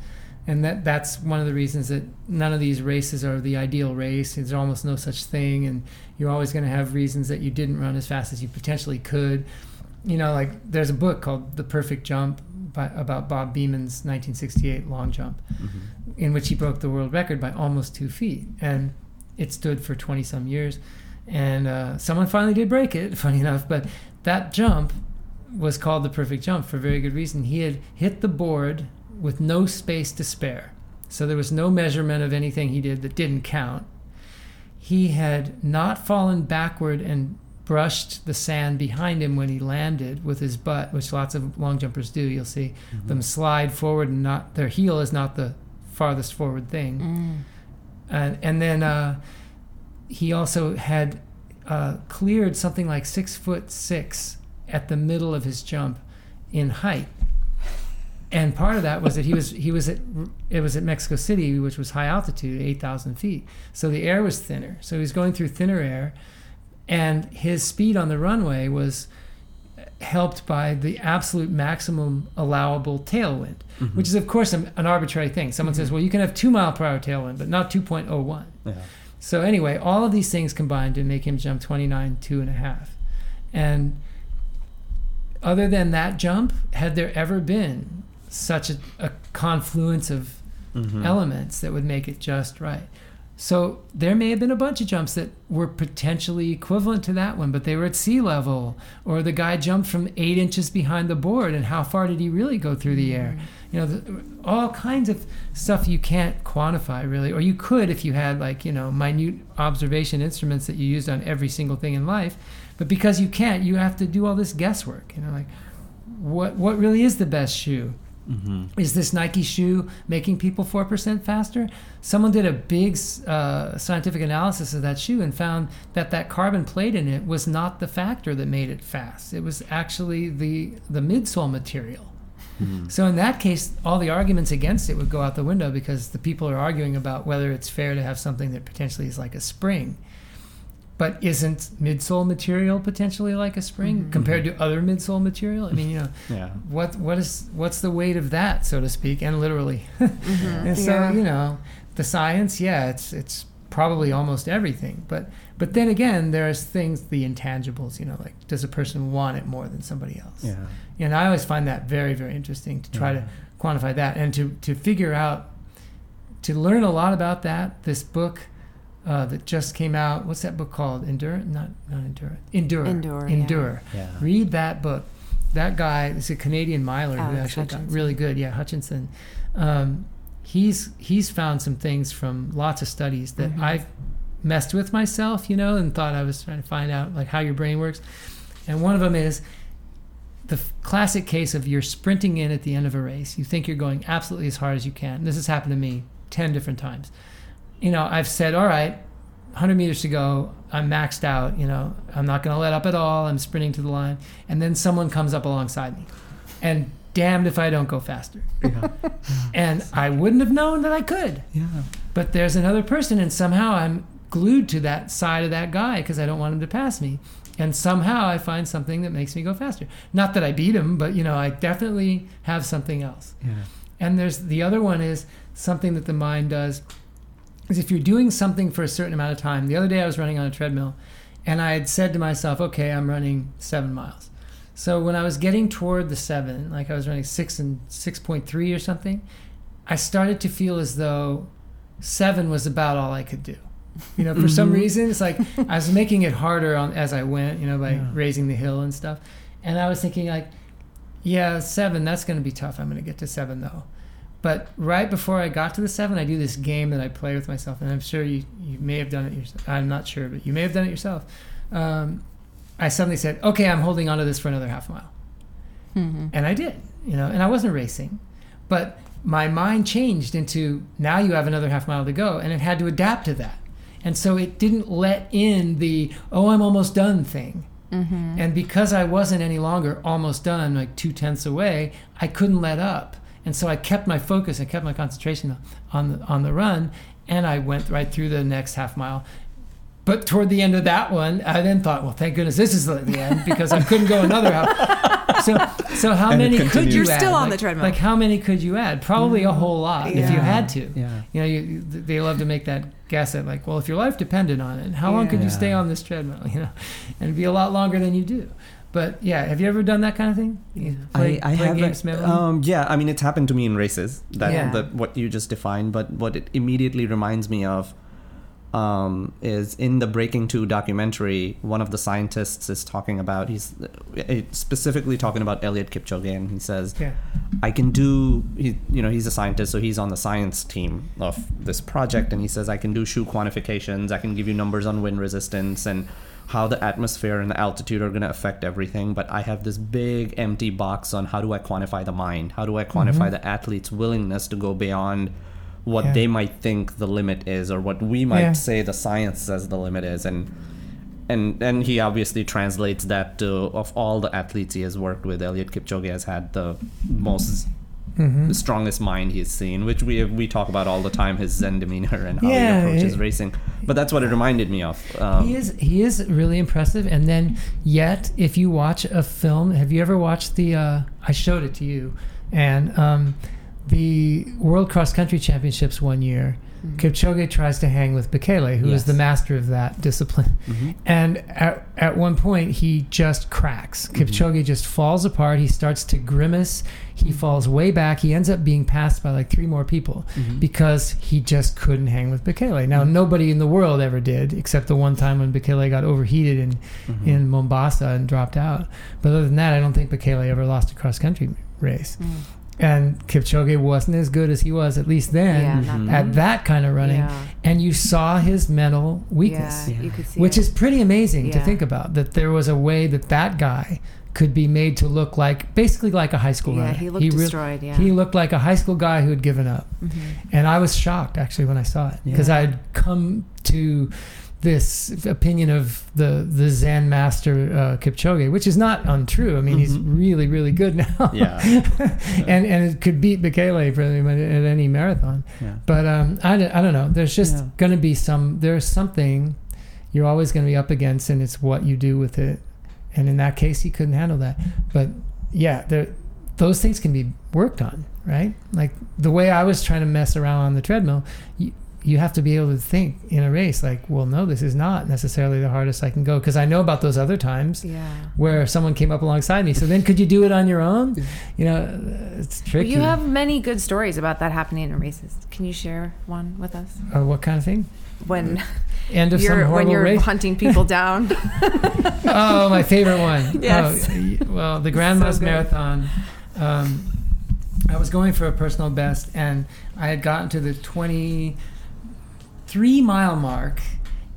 [SPEAKER 2] And that that's one of the reasons that none of these races are the ideal race. There's almost no such thing, and you're always going to have reasons that you didn't run as fast as you potentially could. You know, like there's a book called The Perfect Jump by, about Bob Beamon's 1968 long jump,
[SPEAKER 3] Mhm.
[SPEAKER 2] in which he broke the world record by almost two feet, and it stood for 20 some years. And uh, someone finally did break it, [laughs] funny enough, but that jump was called the perfect jump for very good reason. He had hit the board with no space to spare. So there was no measurement of anything he did that didn't count. He had not fallen backward and brushed the sand behind him when he landed with his butt, which lots of long jumpers do. You'll see
[SPEAKER 3] Mm-hmm.
[SPEAKER 2] them slide forward and not their heel is not the farthest forward thing
[SPEAKER 1] Mm.
[SPEAKER 2] and and then uh, he also had uh, cleared something like six foot six at the middle of his jump in height. And part of that was that he was he was at it was at Mexico City, which was high altitude, eight thousand feet. So the air was thinner. So he was going through thinner air, and his speed on the runway was helped by the absolute maximum allowable tailwind,
[SPEAKER 3] Mm-hmm.
[SPEAKER 2] which is of course an, an arbitrary thing. Someone says, "Well, you can have two mile per hour tailwind, but not 2.01."
[SPEAKER 3] yeah.
[SPEAKER 2] So anyway, all of these things combined to make him jump 29 two and a half. And other than that jump, had there ever been such a, a confluence of
[SPEAKER 3] Mhm.
[SPEAKER 2] elements that would make it just right? So there may have been a bunch of jumps that were potentially equivalent to that one, but they were at sea level, or the guy jumped from eight inches behind the board, and how far did he really go through the mm. air? You know, the, all kinds of stuff you can't quantify really, or you could if you had like you know minute observation instruments that you used on every single thing in life, but because you can't, you have to do all this guesswork. You know, like what what really is the best shoe?
[SPEAKER 3] Hmm
[SPEAKER 2] Is this Nike shoe making people 4% faster? Someone did a big uh, scientific analysis of that shoe and found that that carbon plate in it was not the factor that made it fast. It was actually the, the midsole material.
[SPEAKER 3] Hmm.
[SPEAKER 2] So in that case, all the arguments against it would go out the window because the people are arguing about whether it's fair to have something that potentially is like a spring. But isn't midsole material potentially like a spring
[SPEAKER 1] Mhm.
[SPEAKER 2] compared to other midsole material? I mean, you know, [laughs]
[SPEAKER 3] Yeah.
[SPEAKER 2] what what is what's the weight of that, so to speak, and literally. [laughs]
[SPEAKER 1] Mhm.
[SPEAKER 2] and so
[SPEAKER 1] Yeah.
[SPEAKER 2] you know, the science, yeah, it's it's probably almost everything, but but then again, there's things, the intangibles, you know, like does a person want it more than somebody else?
[SPEAKER 3] Yeah.
[SPEAKER 2] And I always find that very very interesting to try
[SPEAKER 3] Yeah.
[SPEAKER 2] to quantify that and to to figure out to learn a lot about that. This book. Uh, that just came out. What's that book called? Endure? Not not endure. Endure.
[SPEAKER 1] Endure.
[SPEAKER 2] Endure.
[SPEAKER 3] Yeah.
[SPEAKER 2] Read that book. That guy is a Canadian miler who
[SPEAKER 1] Alex
[SPEAKER 2] actually got really good. Yeah, Hutchinson. Um, he's he's found some things from lots of studies that
[SPEAKER 1] Mhm.
[SPEAKER 2] I've messed with myself, you know, and thought I was trying to find out like how your brain works. And one of them is the f- classic case of you're sprinting in at the end of a race. You think you're going absolutely as hard as you can. This has happened to me 10 different times. You know, I've said, all right, 100 meters to go. I'm maxed out. You know, I'm not going to let up at all. I'm sprinting to the line. And then someone comes up alongside me. And damned if I don't go faster.
[SPEAKER 3] Yeah. [laughs]
[SPEAKER 2] And I wouldn't have known that I could.
[SPEAKER 3] yeah.
[SPEAKER 2] But there's another person, and somehow I'm glued to that side of that guy because I don't want him to pass me. And somehow I find something that makes me go faster. Not that I beat him, but you know, I definitely have something else.
[SPEAKER 3] Yeah.
[SPEAKER 2] And there's the other one is something that the mind does is if you're doing something for a certain amount of time. The other day I was running on a treadmill and I had said to myself, okay, I'm running seven miles. So when I was getting toward the seven, like I was running six and 6.3 or something, I started to feel as though seven was about all I could do. You know, for some
[SPEAKER 3] Mhm.
[SPEAKER 2] reason, it's like I was making it harder on as I went, you know, by
[SPEAKER 3] Yeah.
[SPEAKER 2] raising the hill and stuff. And I was thinking like, yeah, seven, that's going to be tough. I'm going to get to seven though. But right before I got to the seven, I do this game that I play with myself, and I'm sure you, you may have done it yourself. I'm not sure, but you may have done it yourself. Um, I suddenly said, "Okay, I'm holding on to this for another half mile,"
[SPEAKER 1] Mhm.
[SPEAKER 2] and I did. You know, and I wasn't racing, but my mind changed into now you have another half mile to go, and it had to adapt to that. And so it didn't let in the "oh, I'm almost done" thing.
[SPEAKER 1] Mhm.
[SPEAKER 2] And because I wasn't any longer almost done, like two tenths away, I couldn't let up. And so I kept my focus, I kept my concentration on the on the run, and I went right through the next half mile. But toward the end of that one, I then thought, well, thank goodness this is the the end because I couldn't go another half. So, so how
[SPEAKER 3] And
[SPEAKER 2] many could you
[SPEAKER 1] You're
[SPEAKER 2] add?
[SPEAKER 1] still on
[SPEAKER 2] Like-
[SPEAKER 1] the treadmill.
[SPEAKER 2] Like how many could you add? Probably a mm-hmm. whole lot if you had to.
[SPEAKER 3] Yeah.
[SPEAKER 2] You know, you, they love to make that guess at like, well, if your life depended on it, how long could you stay on this treadmill? [laughs] You know, and it'd be a lot longer than you do. But yeah, have you ever done that kind of thing? You play-
[SPEAKER 3] I, I
[SPEAKER 2] play
[SPEAKER 3] have um yeah I mean it's happened to me in races that
[SPEAKER 2] Yeah.
[SPEAKER 3] that what you just defined but what it immediately reminds me of um, is in the Breaking Two documentary one of the scientists is talking about he's uh, specifically talking about Eliud Kipchoge and he says
[SPEAKER 2] yeah,
[SPEAKER 3] I can do he you know he's a scientist so he's on the science team of this project and he says I can do shoe quantifications I can give you numbers on wind resistance and how the atmosphere and the altitude are going to affect everything but I have this big empty box on how do I quantify the mind how do I quantify
[SPEAKER 2] Mhm.
[SPEAKER 3] the athlete's willingness to go beyond what
[SPEAKER 2] Yeah.
[SPEAKER 3] they might think the limit is or what we might
[SPEAKER 2] Yeah.
[SPEAKER 3] say the science says the limit is and and and he obviously translates that to of all the athletes he has worked with Eliud Kipchoge has had the most
[SPEAKER 2] Mhm.
[SPEAKER 3] the strongest mind he's seen which we we talk about all the time his zen demeanor and how
[SPEAKER 2] Yeah,
[SPEAKER 3] he approaches
[SPEAKER 2] it-
[SPEAKER 3] racing but that's what it reminded me of um,
[SPEAKER 2] he is he is really impressive. And then yet, if you watch a film, have you ever watched the? Uh, I showed it to you, and um, the World Cross Country Championships one year. Kipchoge tries to hang with Bekele, who is
[SPEAKER 3] Yes.
[SPEAKER 2] the master of that discipline.
[SPEAKER 3] mhm.
[SPEAKER 2] And at, at one point, he just cracks. Kipchoge just falls apart. He starts to grimace. He falls way back. He ends up being passed by like three more people
[SPEAKER 3] Mhm.
[SPEAKER 2] because he just couldn't hang with Bekele. Now, nobody in the world ever did, except the one time when Bekele got overheated in,
[SPEAKER 3] Mhm.
[SPEAKER 2] in Mombasa and dropped out. But other than that, I don't think Bekele ever lost a cross country race.
[SPEAKER 1] Mm.
[SPEAKER 2] And Kipchoge wasn't as good as he was, at least then,
[SPEAKER 1] Yeah,
[SPEAKER 3] Mhm.
[SPEAKER 2] at that kind of running.
[SPEAKER 1] Yeah.
[SPEAKER 2] And you saw his mental weakness
[SPEAKER 1] Yeah,
[SPEAKER 3] Yeah.
[SPEAKER 1] you could see
[SPEAKER 2] which
[SPEAKER 1] it.
[SPEAKER 2] is pretty amazing to think about that there was a way that that guy could be made to look like basically like a high school
[SPEAKER 1] Yeah,
[SPEAKER 2] runner.
[SPEAKER 1] he looked
[SPEAKER 2] re-
[SPEAKER 1] destroyed. Yeah.
[SPEAKER 2] He looked like a high school guy who had given up.
[SPEAKER 1] Mhm.
[SPEAKER 2] And I was shocked actually when I saw it because
[SPEAKER 3] Yeah.
[SPEAKER 2] I had come to this opinion of the the Zen master uh, Kipchoge, which is not untrue. I mean, he's
[SPEAKER 3] Mhm.
[SPEAKER 2] really really good [laughs] now.
[SPEAKER 3] Yeah. [laughs]
[SPEAKER 2] and and it could beat Bekele much at any marathon.
[SPEAKER 3] Yeah.
[SPEAKER 2] But um, I, don't- I don't know. There's just
[SPEAKER 3] Yeah.
[SPEAKER 2] going to be some. There's something you're always going to be up against, and it's what you do with it. And in that case, he couldn't handle that. But yeah, there, those things can be worked on, right? Like the way I was trying to mess around on the treadmill, you, you have to be able to think in a race, like, well, no, this is not necessarily the hardest I can go. Because I know about those other times
[SPEAKER 1] Yeah.
[SPEAKER 2] where someone came up alongside me. So then could you do it on your own? You know, it's
[SPEAKER 1] Well,
[SPEAKER 2] tricky.
[SPEAKER 1] you have many good stories about that happening in races. Can you share one with us?
[SPEAKER 2] uh, what kind of thing?
[SPEAKER 1] When
[SPEAKER 2] End of some
[SPEAKER 1] you're when
[SPEAKER 2] horrible
[SPEAKER 1] you're
[SPEAKER 2] race?
[SPEAKER 1] hunting people [laughs] down.
[SPEAKER 2] oh, my favorite one. [laughs]
[SPEAKER 1] Yes.
[SPEAKER 2] Oh, well, the Grandma's
[SPEAKER 1] So.
[SPEAKER 2] Marathon. Um, I was going for a personal best, and I had gotten to the 23 mile mark,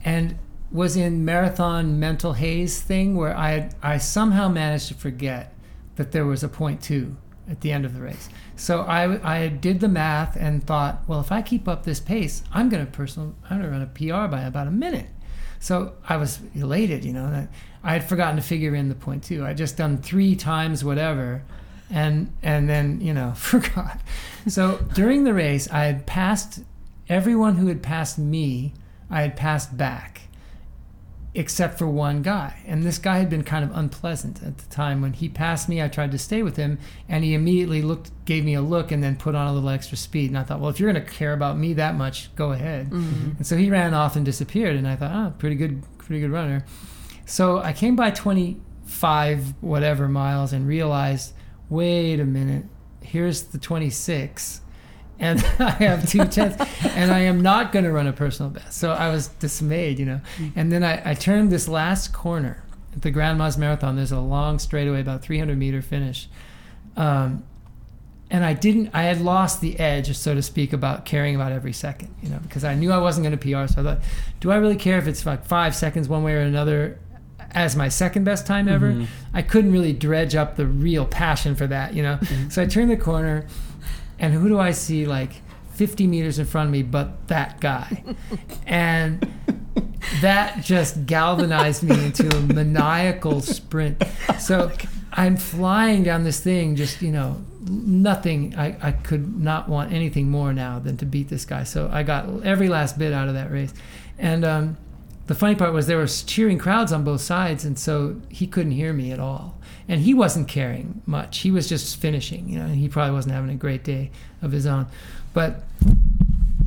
[SPEAKER 2] and was in marathon mental haze thing where I had, I somehow managed to forget that there was a point two at the end of the race. So I, I did the math and thought, well, if I keep up this pace, I'm going to personal I'm going to run a PR by about a minute. So I was elated, you know, I had forgotten to figure in the point two. I just done three times whatever, and and then you know [laughs] forgot. So during the race, I had passed everyone who had passed me. I had passed back, except for one guy, and this guy had been kind of unpleasant at the time. When he passed me, I tried to stay with him, and he immediately looked, gave me a look, and then put on a little extra speed. And I thought, well, if you're going to care about me that much, go ahead.
[SPEAKER 1] Mhm.
[SPEAKER 2] And so he ran off and disappeared, and I thought, oh, pretty good, pretty good runner. So I came by 25 whatever miles and realized, wait a minute, here's the 26, and [laughs] I have two tenths, and I am not going to run a personal best. So I was dismayed, you know. And then I, I turned this last corner at the Grandma's Marathon. There's a long straightaway, about 300 meter finish. Um, and I didn't. I had lost the edge, so to speak, about caring about every second, you know, because I knew I wasn't going to PR. So I thought, do I really care if it's like five seconds one way or another as my second best time ever?
[SPEAKER 3] Mhm.
[SPEAKER 2] I couldn't really dredge up the real passion for that, you know. So I turned the corner, and who do I see like 50 meters in front of me but that guy? [laughs] and that just galvanized me into a maniacal sprint. So I'm flying down this thing, just, you know, nothing. I, I could not want anything more now than to beat this guy. So I got every last bit out of that race. And um, the funny part was there were cheering crowds on both sides, and so he couldn't hear me at all. And he wasn't caring much. He was just finishing, you know, he probably wasn't having a great day of his own. But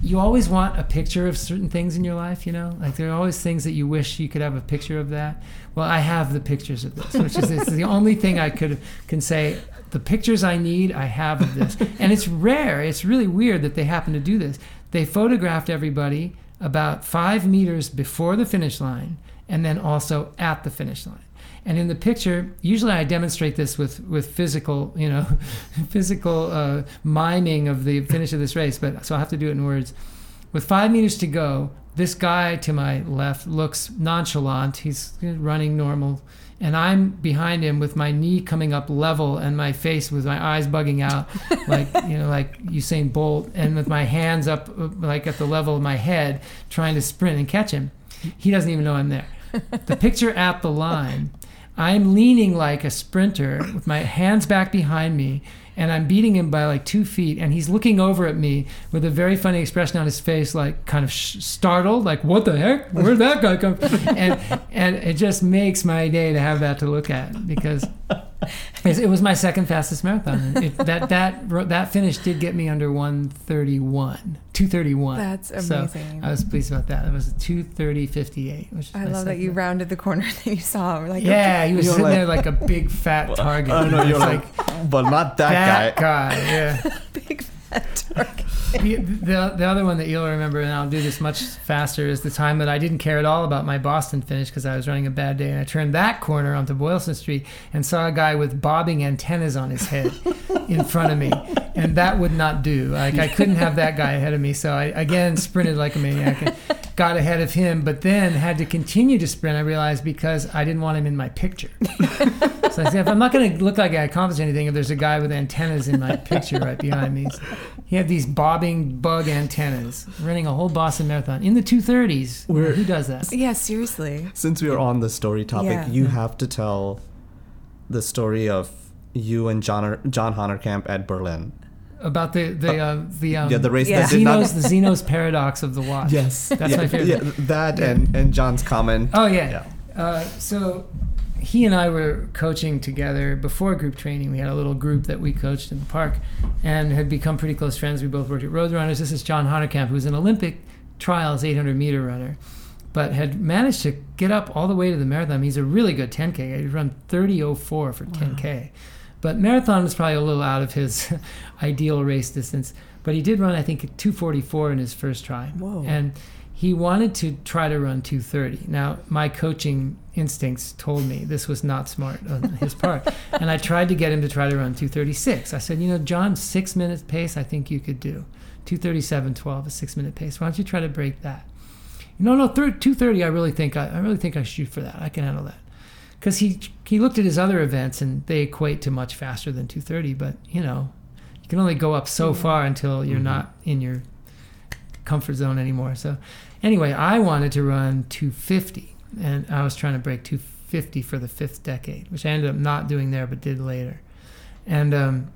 [SPEAKER 2] you always want a picture of certain things in your life, you know? Like there are always things that you wish you could have a picture of that. Well, I have the pictures of this, which is the only thing I could can say the pictures I need, I have of this. And it's rare. It's really weird that they happen to do this. They photographed everybody about 5 meters before the finish line and then also at the finish line. And in the picture, usually I demonstrate this with, with physical, you know, [laughs] physical uh, miming of the finish of this race, but so I'll have to do it in words. With five meters to go, this guy to my left looks nonchalant. He's running normal. And I'm behind him with my knee coming up level and my face with my eyes bugging out, [laughs] like, you know, like Usain Bolt, and with my hands up, like at the level of my head, trying to sprint and catch him. He doesn't even know I'm there. The picture at the line, I'm leaning like a sprinter with my hands back behind me, and I'm beating him by like two feet, and he's looking over at me with a very funny expression on his face, like kind of sh- startled, like "What the heck? Where'd that guy come?" from?" [laughs] And and it just makes my day to have that to look at because it [laughs] it was my second fastest marathon. It, that that that finish did get me under 131, 231.
[SPEAKER 1] That's
[SPEAKER 2] So,
[SPEAKER 1] amazing.
[SPEAKER 2] I was pleased about that. It was a 230.58, which
[SPEAKER 1] I love that you rounded the corner [laughs] and you saw him. Like,
[SPEAKER 2] yeah, he was
[SPEAKER 3] You're
[SPEAKER 2] sitting
[SPEAKER 3] like-
[SPEAKER 2] there like a big fat [laughs] target.
[SPEAKER 3] I know you're
[SPEAKER 2] like
[SPEAKER 3] like, but not that,
[SPEAKER 2] that
[SPEAKER 3] guy.
[SPEAKER 2] guy. Yeah.
[SPEAKER 1] big fat target.
[SPEAKER 2] The, the, the other one that you'll remember, and I'll do this much faster, is the time that I didn't care at all about my Boston finish because I was running a bad day, and I turned that corner onto Boylston Street and saw a guy with bobbing antennas on his head in front of me, and that would not do. Like I couldn't have that guy ahead of me, so I again sprinted like a maniac. And, got ahead of him, but then had to continue to sprint. I realized because I didn't want him in my picture. so I said, if I'm not going to look like I accomplished anything, if there's a guy with antennas in my picture right behind me, he had these bobbing bug antennas running a whole Boston Marathon in the 230s.
[SPEAKER 3] We're-
[SPEAKER 2] Who does that?
[SPEAKER 1] Yeah, seriously.
[SPEAKER 3] Since we are on the story topic,
[SPEAKER 1] Yeah.
[SPEAKER 3] you have to tell the story of you and John John Honerkamp at Berlin.
[SPEAKER 2] About the the uh, the um,
[SPEAKER 3] yeah, the race
[SPEAKER 1] yeah.
[SPEAKER 3] that did.
[SPEAKER 2] Zeno's, the Zeno's paradox of the watch.
[SPEAKER 3] Yes,
[SPEAKER 2] That's
[SPEAKER 3] yeah,
[SPEAKER 2] my favorite.
[SPEAKER 3] Yeah, that and and John's comment.
[SPEAKER 2] Oh yeah. Uh, so he and I were coaching together before group training. We had a little group that we coached in the park, and had become pretty close friends. We both worked at Roadrunners. This is John Honerkamp, who's an Olympic trials 800 meter runner, but had managed to get up all the way to the marathon. He's a really good 10k. He run 30:04 for 10k. But marathon was probably a little out of his [laughs] ideal race distance. But he did run, I think, 244 in his first try.
[SPEAKER 1] Whoa.
[SPEAKER 2] And he wanted to try to run 230. Now, my coaching instincts told me this was not smart on his part. [laughs] and I tried to get him to try to run 236. I said, you know, John, six minutes pace, I think you could do. 237.12, a six minute pace. Why don't you try to break that? No, no, thir- 230. I really think I, I really think I shoot for that. I can handle that because he he looked at his other events and they equate to much faster than 230 but you know you can only go up so far until you're
[SPEAKER 3] Mhm.
[SPEAKER 2] not in your comfort zone anymore so anyway i wanted to run 250 and i was trying to break 250 for the fifth decade which i ended up not doing there but did later. And um,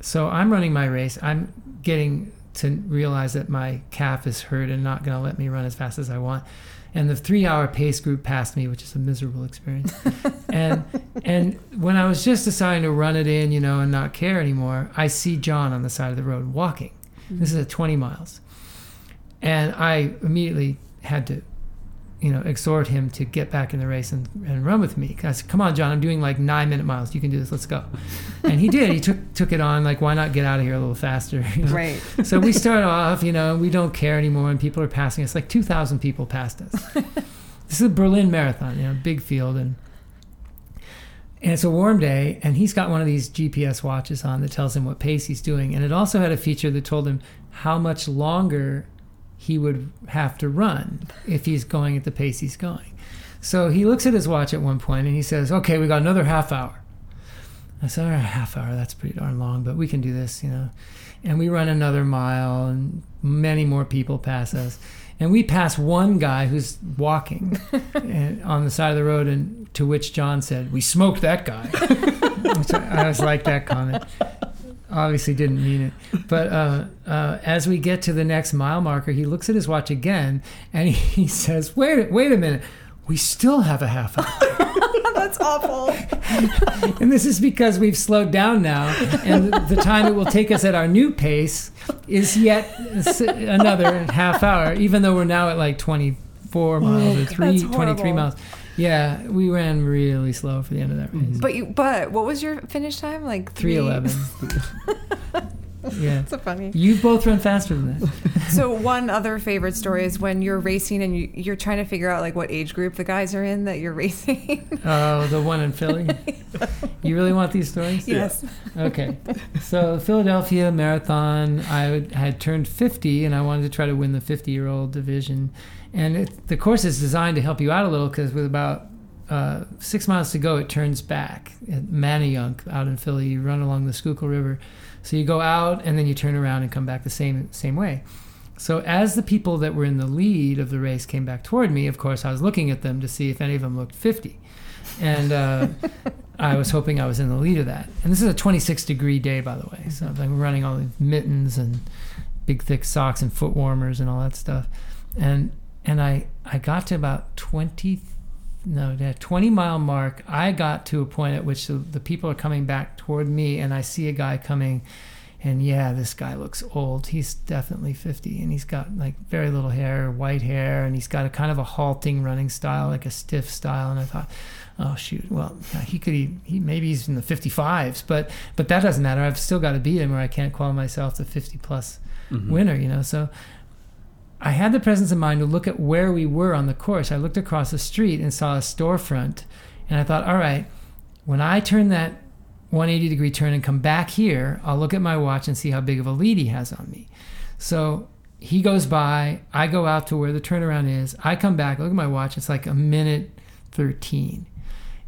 [SPEAKER 2] so i'm running my race. I'm getting to realize that my calf is hurt and not going to let me run as fast as i want. And the three hour pace group passed me which is a miserable experience. [laughs] And and when I was just deciding to run it in, you know, and not care anymore, I see John on the side of the road walking. This is at 20 miles, and I immediately had to, you know, exhort him to get back in the race and, and run with me. I said, "Come on, John, I'm doing like nine minute miles. You can do this. Let's go." [laughs] And he did. He took took it on. Like, why not get out of here a little faster? [laughs] you know?
[SPEAKER 1] Right.
[SPEAKER 2] so we start off, you know, we don't care anymore, and people are passing us. Like 2,000 people passed us. [laughs] this is a Berlin Marathon, you know, big field, and and it's a warm day, and he's got one of these GPS watches on that tells him what pace he's doing, and it also had a feature that told him how much longer he would have to run if he's going at the pace he's going. So he looks at his watch at one point and he says, "Okay, we got another half hour." I said, "All right, half hour. That's pretty darn long, but we can do this, you know." And we run another mile, and many more people pass us. And we pass one guy who's walking [laughs] and, on the side of the road, and to which John said, "We smoked that guy." which [laughs] I, I was like that comment. Obviously, didn't mean it. But uh, [laughs] uh, as we get to the next mile marker, he looks at his watch again, and he, [laughs] he says, "Wait, wait a minute." We still have a half hour. [laughs]
[SPEAKER 1] That's awful.
[SPEAKER 2] and this is because we've slowed down now, and the time it will take us at our new pace is yet another half hour, even though we're now at like 24 miles or three, 23 miles. Yeah, we ran really slow for the end of that mm-hmm. race.
[SPEAKER 1] But you, but what was your finish time? Like
[SPEAKER 2] 311. [laughs] yeah.
[SPEAKER 1] so funny.
[SPEAKER 2] You both run faster than that. [laughs]
[SPEAKER 1] So one other favorite story is when you're racing and you, you're trying to figure out like what age group the guys are in that you're [laughs] racing.
[SPEAKER 2] Oh, the one in Philly. You really want these stories?
[SPEAKER 1] yes.
[SPEAKER 2] Okay. So Philadelphia Marathon, I would- had turned 50 and I wanted to try to win the 50 year old division. And it, the course is designed to help you out a little because with about uh, six miles to go, it turns back at Manayunk out in Philly. You run along the Schuylkill River. So you go out and then you turn around and come back the same same way. So as the people that were in the lead of the race came back toward me, of course, I was looking at them to see if any of them looked 50. And uh, I was hoping I was in the lead of that. And this is a 26 degree day, by the way. So I'm running all these mittens and big thick socks and foot warmers and all that stuff. And and I I got to about 20 no 20 mile mark. I got to a point at which the, the people are coming back toward me, and I see a guy coming. And yeah, this guy looks old. He's definitely 50, and he's got like very little hair, white hair, and he's got a kind of a halting running style, like a stiff style. And I thought, oh shoot, well he could he, he maybe he's in the 55s, but but that doesn't matter. I've still got to beat him, or I can't call myself the 50 plus
[SPEAKER 3] Mhm.
[SPEAKER 2] winner. You know, so I had the presence of mind to look at where we were on the course. I looked across the street and saw a storefront, and I thought, all right, when I turn that 180 degree turn and come back here, I'll look at my watch and see how big of a lead he has on me. So he goes by. I go out to where the turnaround is. I come back. Look at my watch. It's like a minute thirteen.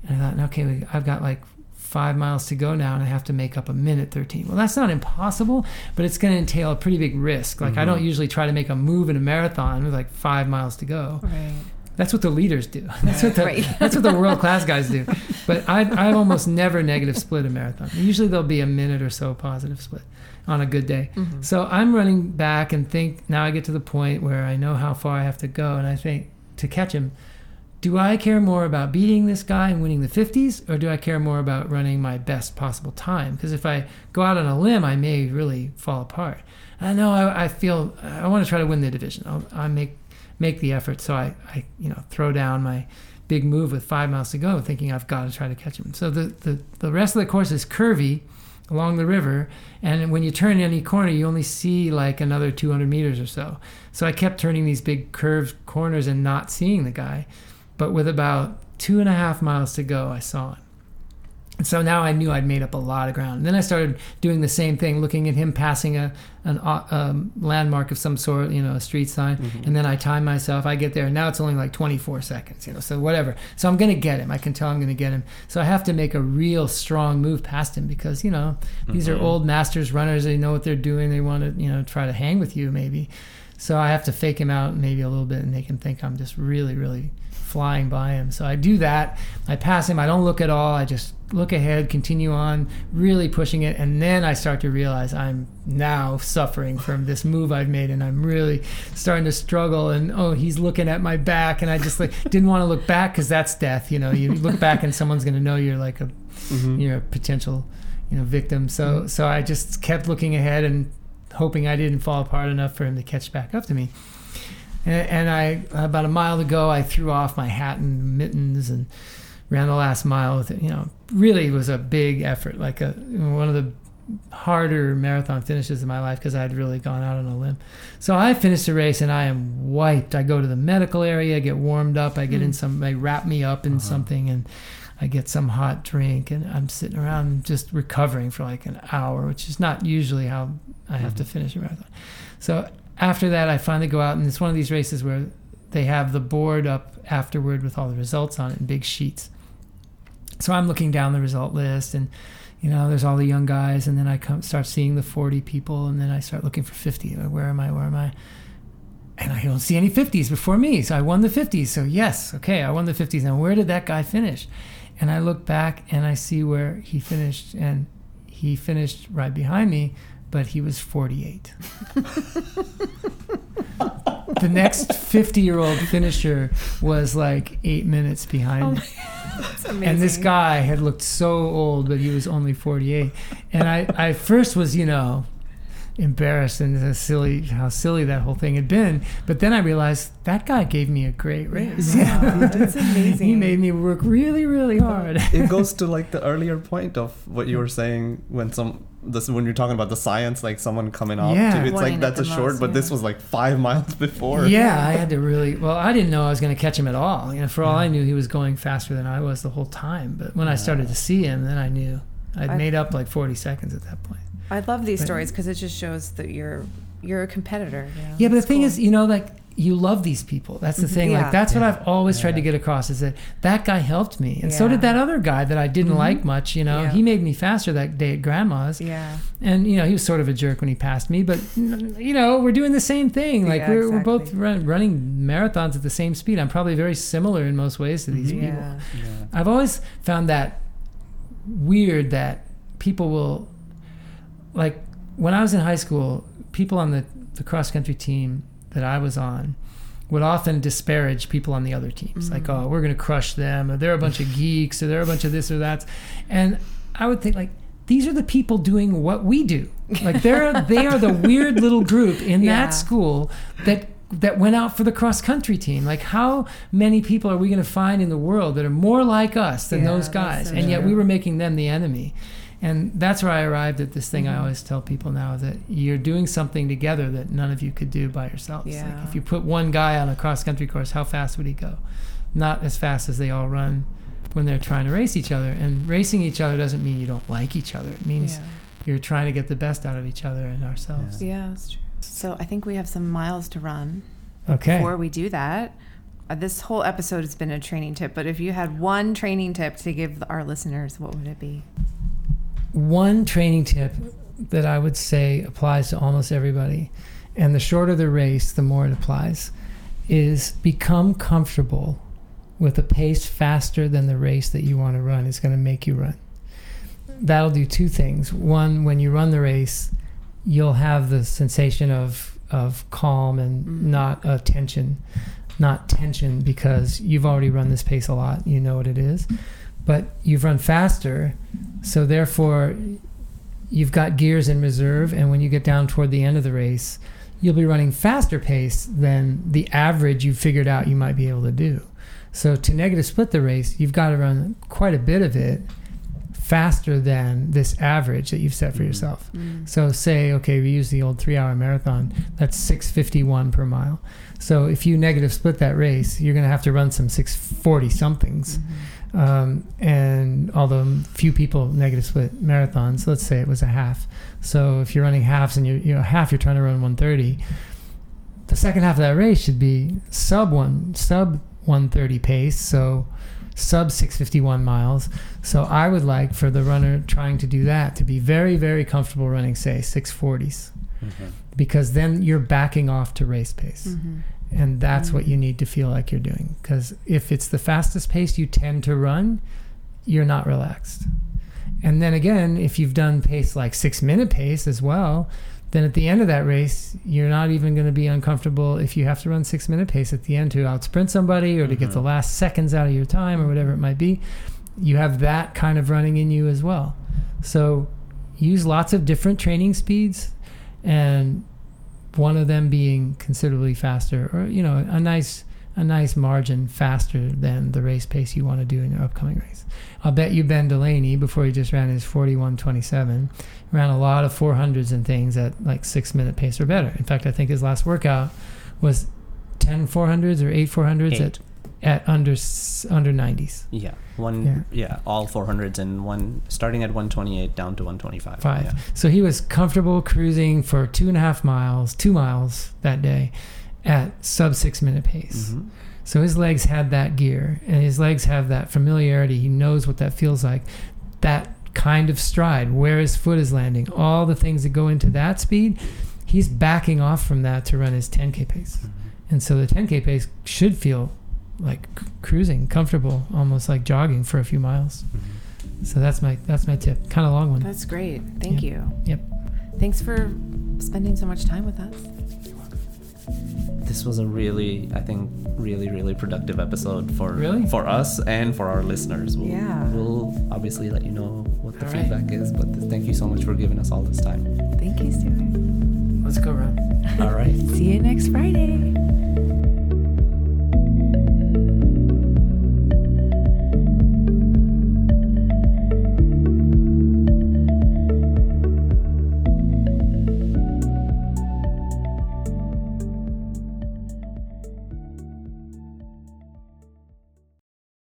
[SPEAKER 2] And I thought, okay, I've got like five miles to go now, and I have to make up a minute thirteen. Well, that's not impossible, but it's going to entail a pretty big risk. Like I don't usually try to make a move in a marathon with like five miles to go.
[SPEAKER 1] Right.
[SPEAKER 2] That's what the leaders do. [laughs] That's what the
[SPEAKER 1] Right. [laughs]
[SPEAKER 2] that's what the world class guys do. But I I almost never negative split a marathon. Usually there'll be a minute or so positive split on a good day.
[SPEAKER 1] Mm-hmm.
[SPEAKER 2] So I'm running back and think now I get to the point where I know how far I have to go, and I think to catch him, do I care more about beating this guy and winning the 50s, or do I care more about running my best possible time? Because if I go out on a limb, I may really fall apart. I know I, I feel I want to try to win the division. I'll, I make make the effort, so I, I you know throw down my big move with five miles to go, thinking I've got to try to catch him. So the the, the rest of the course is curvy along the river, and when you turn any corner, you only see like another 200 meters or so. So I kept turning these big curved corners and not seeing the guy, but with about two and a half miles to go, I saw him. And so now I knew I'd made up a lot of ground. And then I started doing the same thing, looking at him passing a an uh, um, landmark of some sort, you know, a street sign. And then I time myself. I get there. And now it's only like 24 seconds, you know, so whatever. So I'm going to get him. I can tell I'm going to get him. So I have to make a real strong move past him because, you know, these are old masters runners. They know what they're doing. They want to, you know, try to hang with you maybe. So I have to fake him out maybe a little bit and make him think I'm just really, really flying by him. So I do that. I pass him. I don't look at all. I just look ahead, continue on, really pushing it. And then I start to realize I'm now suffering from this move I've made and I'm really starting to struggle. And oh, he's looking at my back. And I just like [laughs] didn't want to look back because that's death. You know, you look back and someone's going to know you're like a, mm-hmm. you're a potential, you know, victim. So, mm-hmm. so I just kept looking ahead and hoping I didn't fall apart enough for him to catch back up to me. And, and I, about a mile to go, I threw off my hat and mittens and ran the last mile with it. You know, really was a big effort, like a one of the harder marathon finishes in my life because I had really gone out on a limb. So I finished the race and I am wiped. I go to the medical area, I get warmed up, I get in hmm. some, they wrap me up in uh-huh. something and I get some hot drink and I'm sitting around just recovering for like an hour, which is not usually how I have to hmm. finish a marathon. So after that, I finally go out and it's one of these races where they have the board up afterward with all the results on it in big sheets. So I'm looking down the result list and you know, there's all the young guys, and then I come start seeing the 40 people, and then I start looking for 50. Where am I? Where am I? And I don't see any 50s before me. So I won the 50s. So yes, okay, I won the 50s. Now where did that guy finish? And I look back and I see where he finished, and he finished right behind me, but he was 48. the next 50 year old finisher was like eight minutes behind. Oh, [laughs]
[SPEAKER 1] that's
[SPEAKER 2] And this guy had looked so old, but he was only 48. And I, I first was, you know, embarrassed and how silly, how silly that whole thing had been. But then I realized that guy gave me a great race.
[SPEAKER 1] Yeah, that's [laughs] amazing.
[SPEAKER 2] he made me work really, really hard.
[SPEAKER 3] it goes to like the earlier point of what you were saying when some this when you're talking about the science like someone coming up
[SPEAKER 2] Yeah.
[SPEAKER 3] to it's like that's a
[SPEAKER 1] the
[SPEAKER 3] short
[SPEAKER 1] most,
[SPEAKER 3] but this was like five miles before
[SPEAKER 2] Yeah, I had to really. Well, I didn't know I was going to catch him at all. You know, for all I knew, he was going faster than I was the whole time. But when I started to see him, then I knew I'd
[SPEAKER 1] I-
[SPEAKER 2] made up like 40 seconds at that point.
[SPEAKER 1] I love these
[SPEAKER 2] But-
[SPEAKER 1] stories because it just shows that you're you're a competitor. You know?
[SPEAKER 2] Yeah, but the thing
[SPEAKER 1] cool.
[SPEAKER 2] is, you know, like you love these people. That's the
[SPEAKER 1] Mhm.
[SPEAKER 2] thing.
[SPEAKER 1] Yeah.
[SPEAKER 2] Like that's what I've always tried to get across is that that guy helped me, and so did that other guy that I didn't
[SPEAKER 1] Mhm.
[SPEAKER 2] like much. You know,
[SPEAKER 1] Yeah.
[SPEAKER 2] he made me faster that day at grandma's,
[SPEAKER 1] yeah,
[SPEAKER 2] and you know he was sort of a jerk when he passed me. But you know, we're doing the same thing. Like
[SPEAKER 1] Yeah,
[SPEAKER 2] we're, we're both run, running marathons at the same speed. I'm probably very similar in most ways to these
[SPEAKER 3] Mhm.
[SPEAKER 2] people.
[SPEAKER 1] yeah,
[SPEAKER 3] Yeah.
[SPEAKER 2] I've always found that weird that people will like when I was in high school, people on the, the cross country team that I was on would often disparage people on the other teams. Like,
[SPEAKER 1] Mhm.
[SPEAKER 2] oh, we're gonna crush them, or they're a bunch of [laughs] geeks, or they're a bunch of this or that. And I would think like these are the people doing what we do. Like they're they are the weird little group in
[SPEAKER 1] Yeah.
[SPEAKER 2] that school that that went out for the cross country team. Like how many people are we going to find in the world that are more like us than
[SPEAKER 1] Yeah,
[SPEAKER 2] those guys?
[SPEAKER 1] so
[SPEAKER 2] and yet we were making them the enemy. And that's where I arrived at this thing I
[SPEAKER 1] Mhm.
[SPEAKER 2] always tell people now that you're doing something together that none of you could do by yourselves.
[SPEAKER 1] Yeah.
[SPEAKER 2] Like if you put one guy on a cross country course, how fast would he go? Not as fast as they all run when they're trying to race each other. And racing each other doesn't mean you don't like each other. It means
[SPEAKER 1] yeah,
[SPEAKER 2] you're trying to get the best out of each other and ourselves.
[SPEAKER 1] yeah, that's true. So I think we have some miles to run.
[SPEAKER 2] Okay.
[SPEAKER 1] Before we do that, uh, this whole episode has been a training tip, but if you had one training tip to give our listeners, what would it be?
[SPEAKER 2] One training tip that I would say applies to almost everybody, and the shorter the race, the more it applies, is become comfortable with a pace faster than the race that you want to run is going to make you run. That'll do two things. One, when you run the race, you'll have the sensation of of calm and
[SPEAKER 1] Mhm.
[SPEAKER 2] not a tension, not tension because you've already run this pace a lot. You know what it is, but you've run faster, so therefore you've got gears in reserve. And when you get down toward the end of the race, you'll be running faster pace than the average you figured out you might be able to do. So to negative split the race, you've got to run quite a bit of it faster than this average that you've set for
[SPEAKER 3] Mhm.
[SPEAKER 2] yourself.
[SPEAKER 1] Mm.
[SPEAKER 2] So say, okay, we use the old three-hour marathon. That's 6:51 per mile. So if you negative split that race, you're going to have to run some 640 somethings.
[SPEAKER 1] Mhm.
[SPEAKER 2] Um, and although few people negative split marathons, let's say it was a half. So if you're running halves and you're, you know half, you're trying to run 130. The second half of that race should be sub one sub 130 pace. So sub 651 miles. So I would like for the runner trying to do that to be very very comfortable running say 640s
[SPEAKER 3] Mhm.
[SPEAKER 2] because then you're backing off to race pace
[SPEAKER 1] Mhm.
[SPEAKER 2] And that's what
[SPEAKER 1] Mm.
[SPEAKER 2] you need to feel like you're doing because if it's the fastest pace you tend to run you're not relaxed and then again if you've done pace like six minute pace as well then at the end of that race you're not even going to be uncomfortable if you have to run six minute pace at the end to out sprint somebody or to get
[SPEAKER 3] Mhm.
[SPEAKER 2] the last seconds out of your time or whatever it might be you have that kind of running in you as well so use lots of different training speeds and one of them being considerably faster or you know a nice a nice margin faster than the race pace you want to do in your upcoming race. I'll bet you Ben Delaney before he just ran his 41.27 ran a lot of 400s and things at like 6 minute pace or better. In fact, I think his last workout was 10 400s or 8 400s
[SPEAKER 3] Eight.
[SPEAKER 2] at at under under 90s.
[SPEAKER 3] Yeah, one.
[SPEAKER 2] Yeah.
[SPEAKER 3] Yeah. all 400s and one starting at 128 down to 125.
[SPEAKER 2] five.
[SPEAKER 3] Yeah.
[SPEAKER 2] So he was comfortable cruising for two and a half miles, two miles that day at sub six minute pace.
[SPEAKER 3] Mhm.
[SPEAKER 2] So his legs had that gear and his legs have that familiarity. He knows what that feels like. That kind of stride, where his foot is landing, all the things that go into that speed, he's backing off from that to run his 10K pace.
[SPEAKER 3] Mhm.
[SPEAKER 2] And so the 10K pace should feel like cruising, comfortable, almost like jogging for a few miles.
[SPEAKER 3] Mhm.
[SPEAKER 2] So that's my that's my tip. Kind of long one.
[SPEAKER 1] That's great. Thank
[SPEAKER 2] Yeah.
[SPEAKER 1] you.
[SPEAKER 2] Yep.
[SPEAKER 1] Thanks for spending so much time with us.
[SPEAKER 3] This was a really, I think, really, really productive episode for
[SPEAKER 2] Really?
[SPEAKER 3] for us and for our listeners. We'll,
[SPEAKER 1] Yeah.
[SPEAKER 3] We'll obviously let you know what the
[SPEAKER 2] All right.
[SPEAKER 3] feedback is, but th- thank you so much for giving us all this time.
[SPEAKER 1] Thank you, Stuart.
[SPEAKER 4] Let's go run.
[SPEAKER 3] All right. [laughs]
[SPEAKER 1] See you next Friday.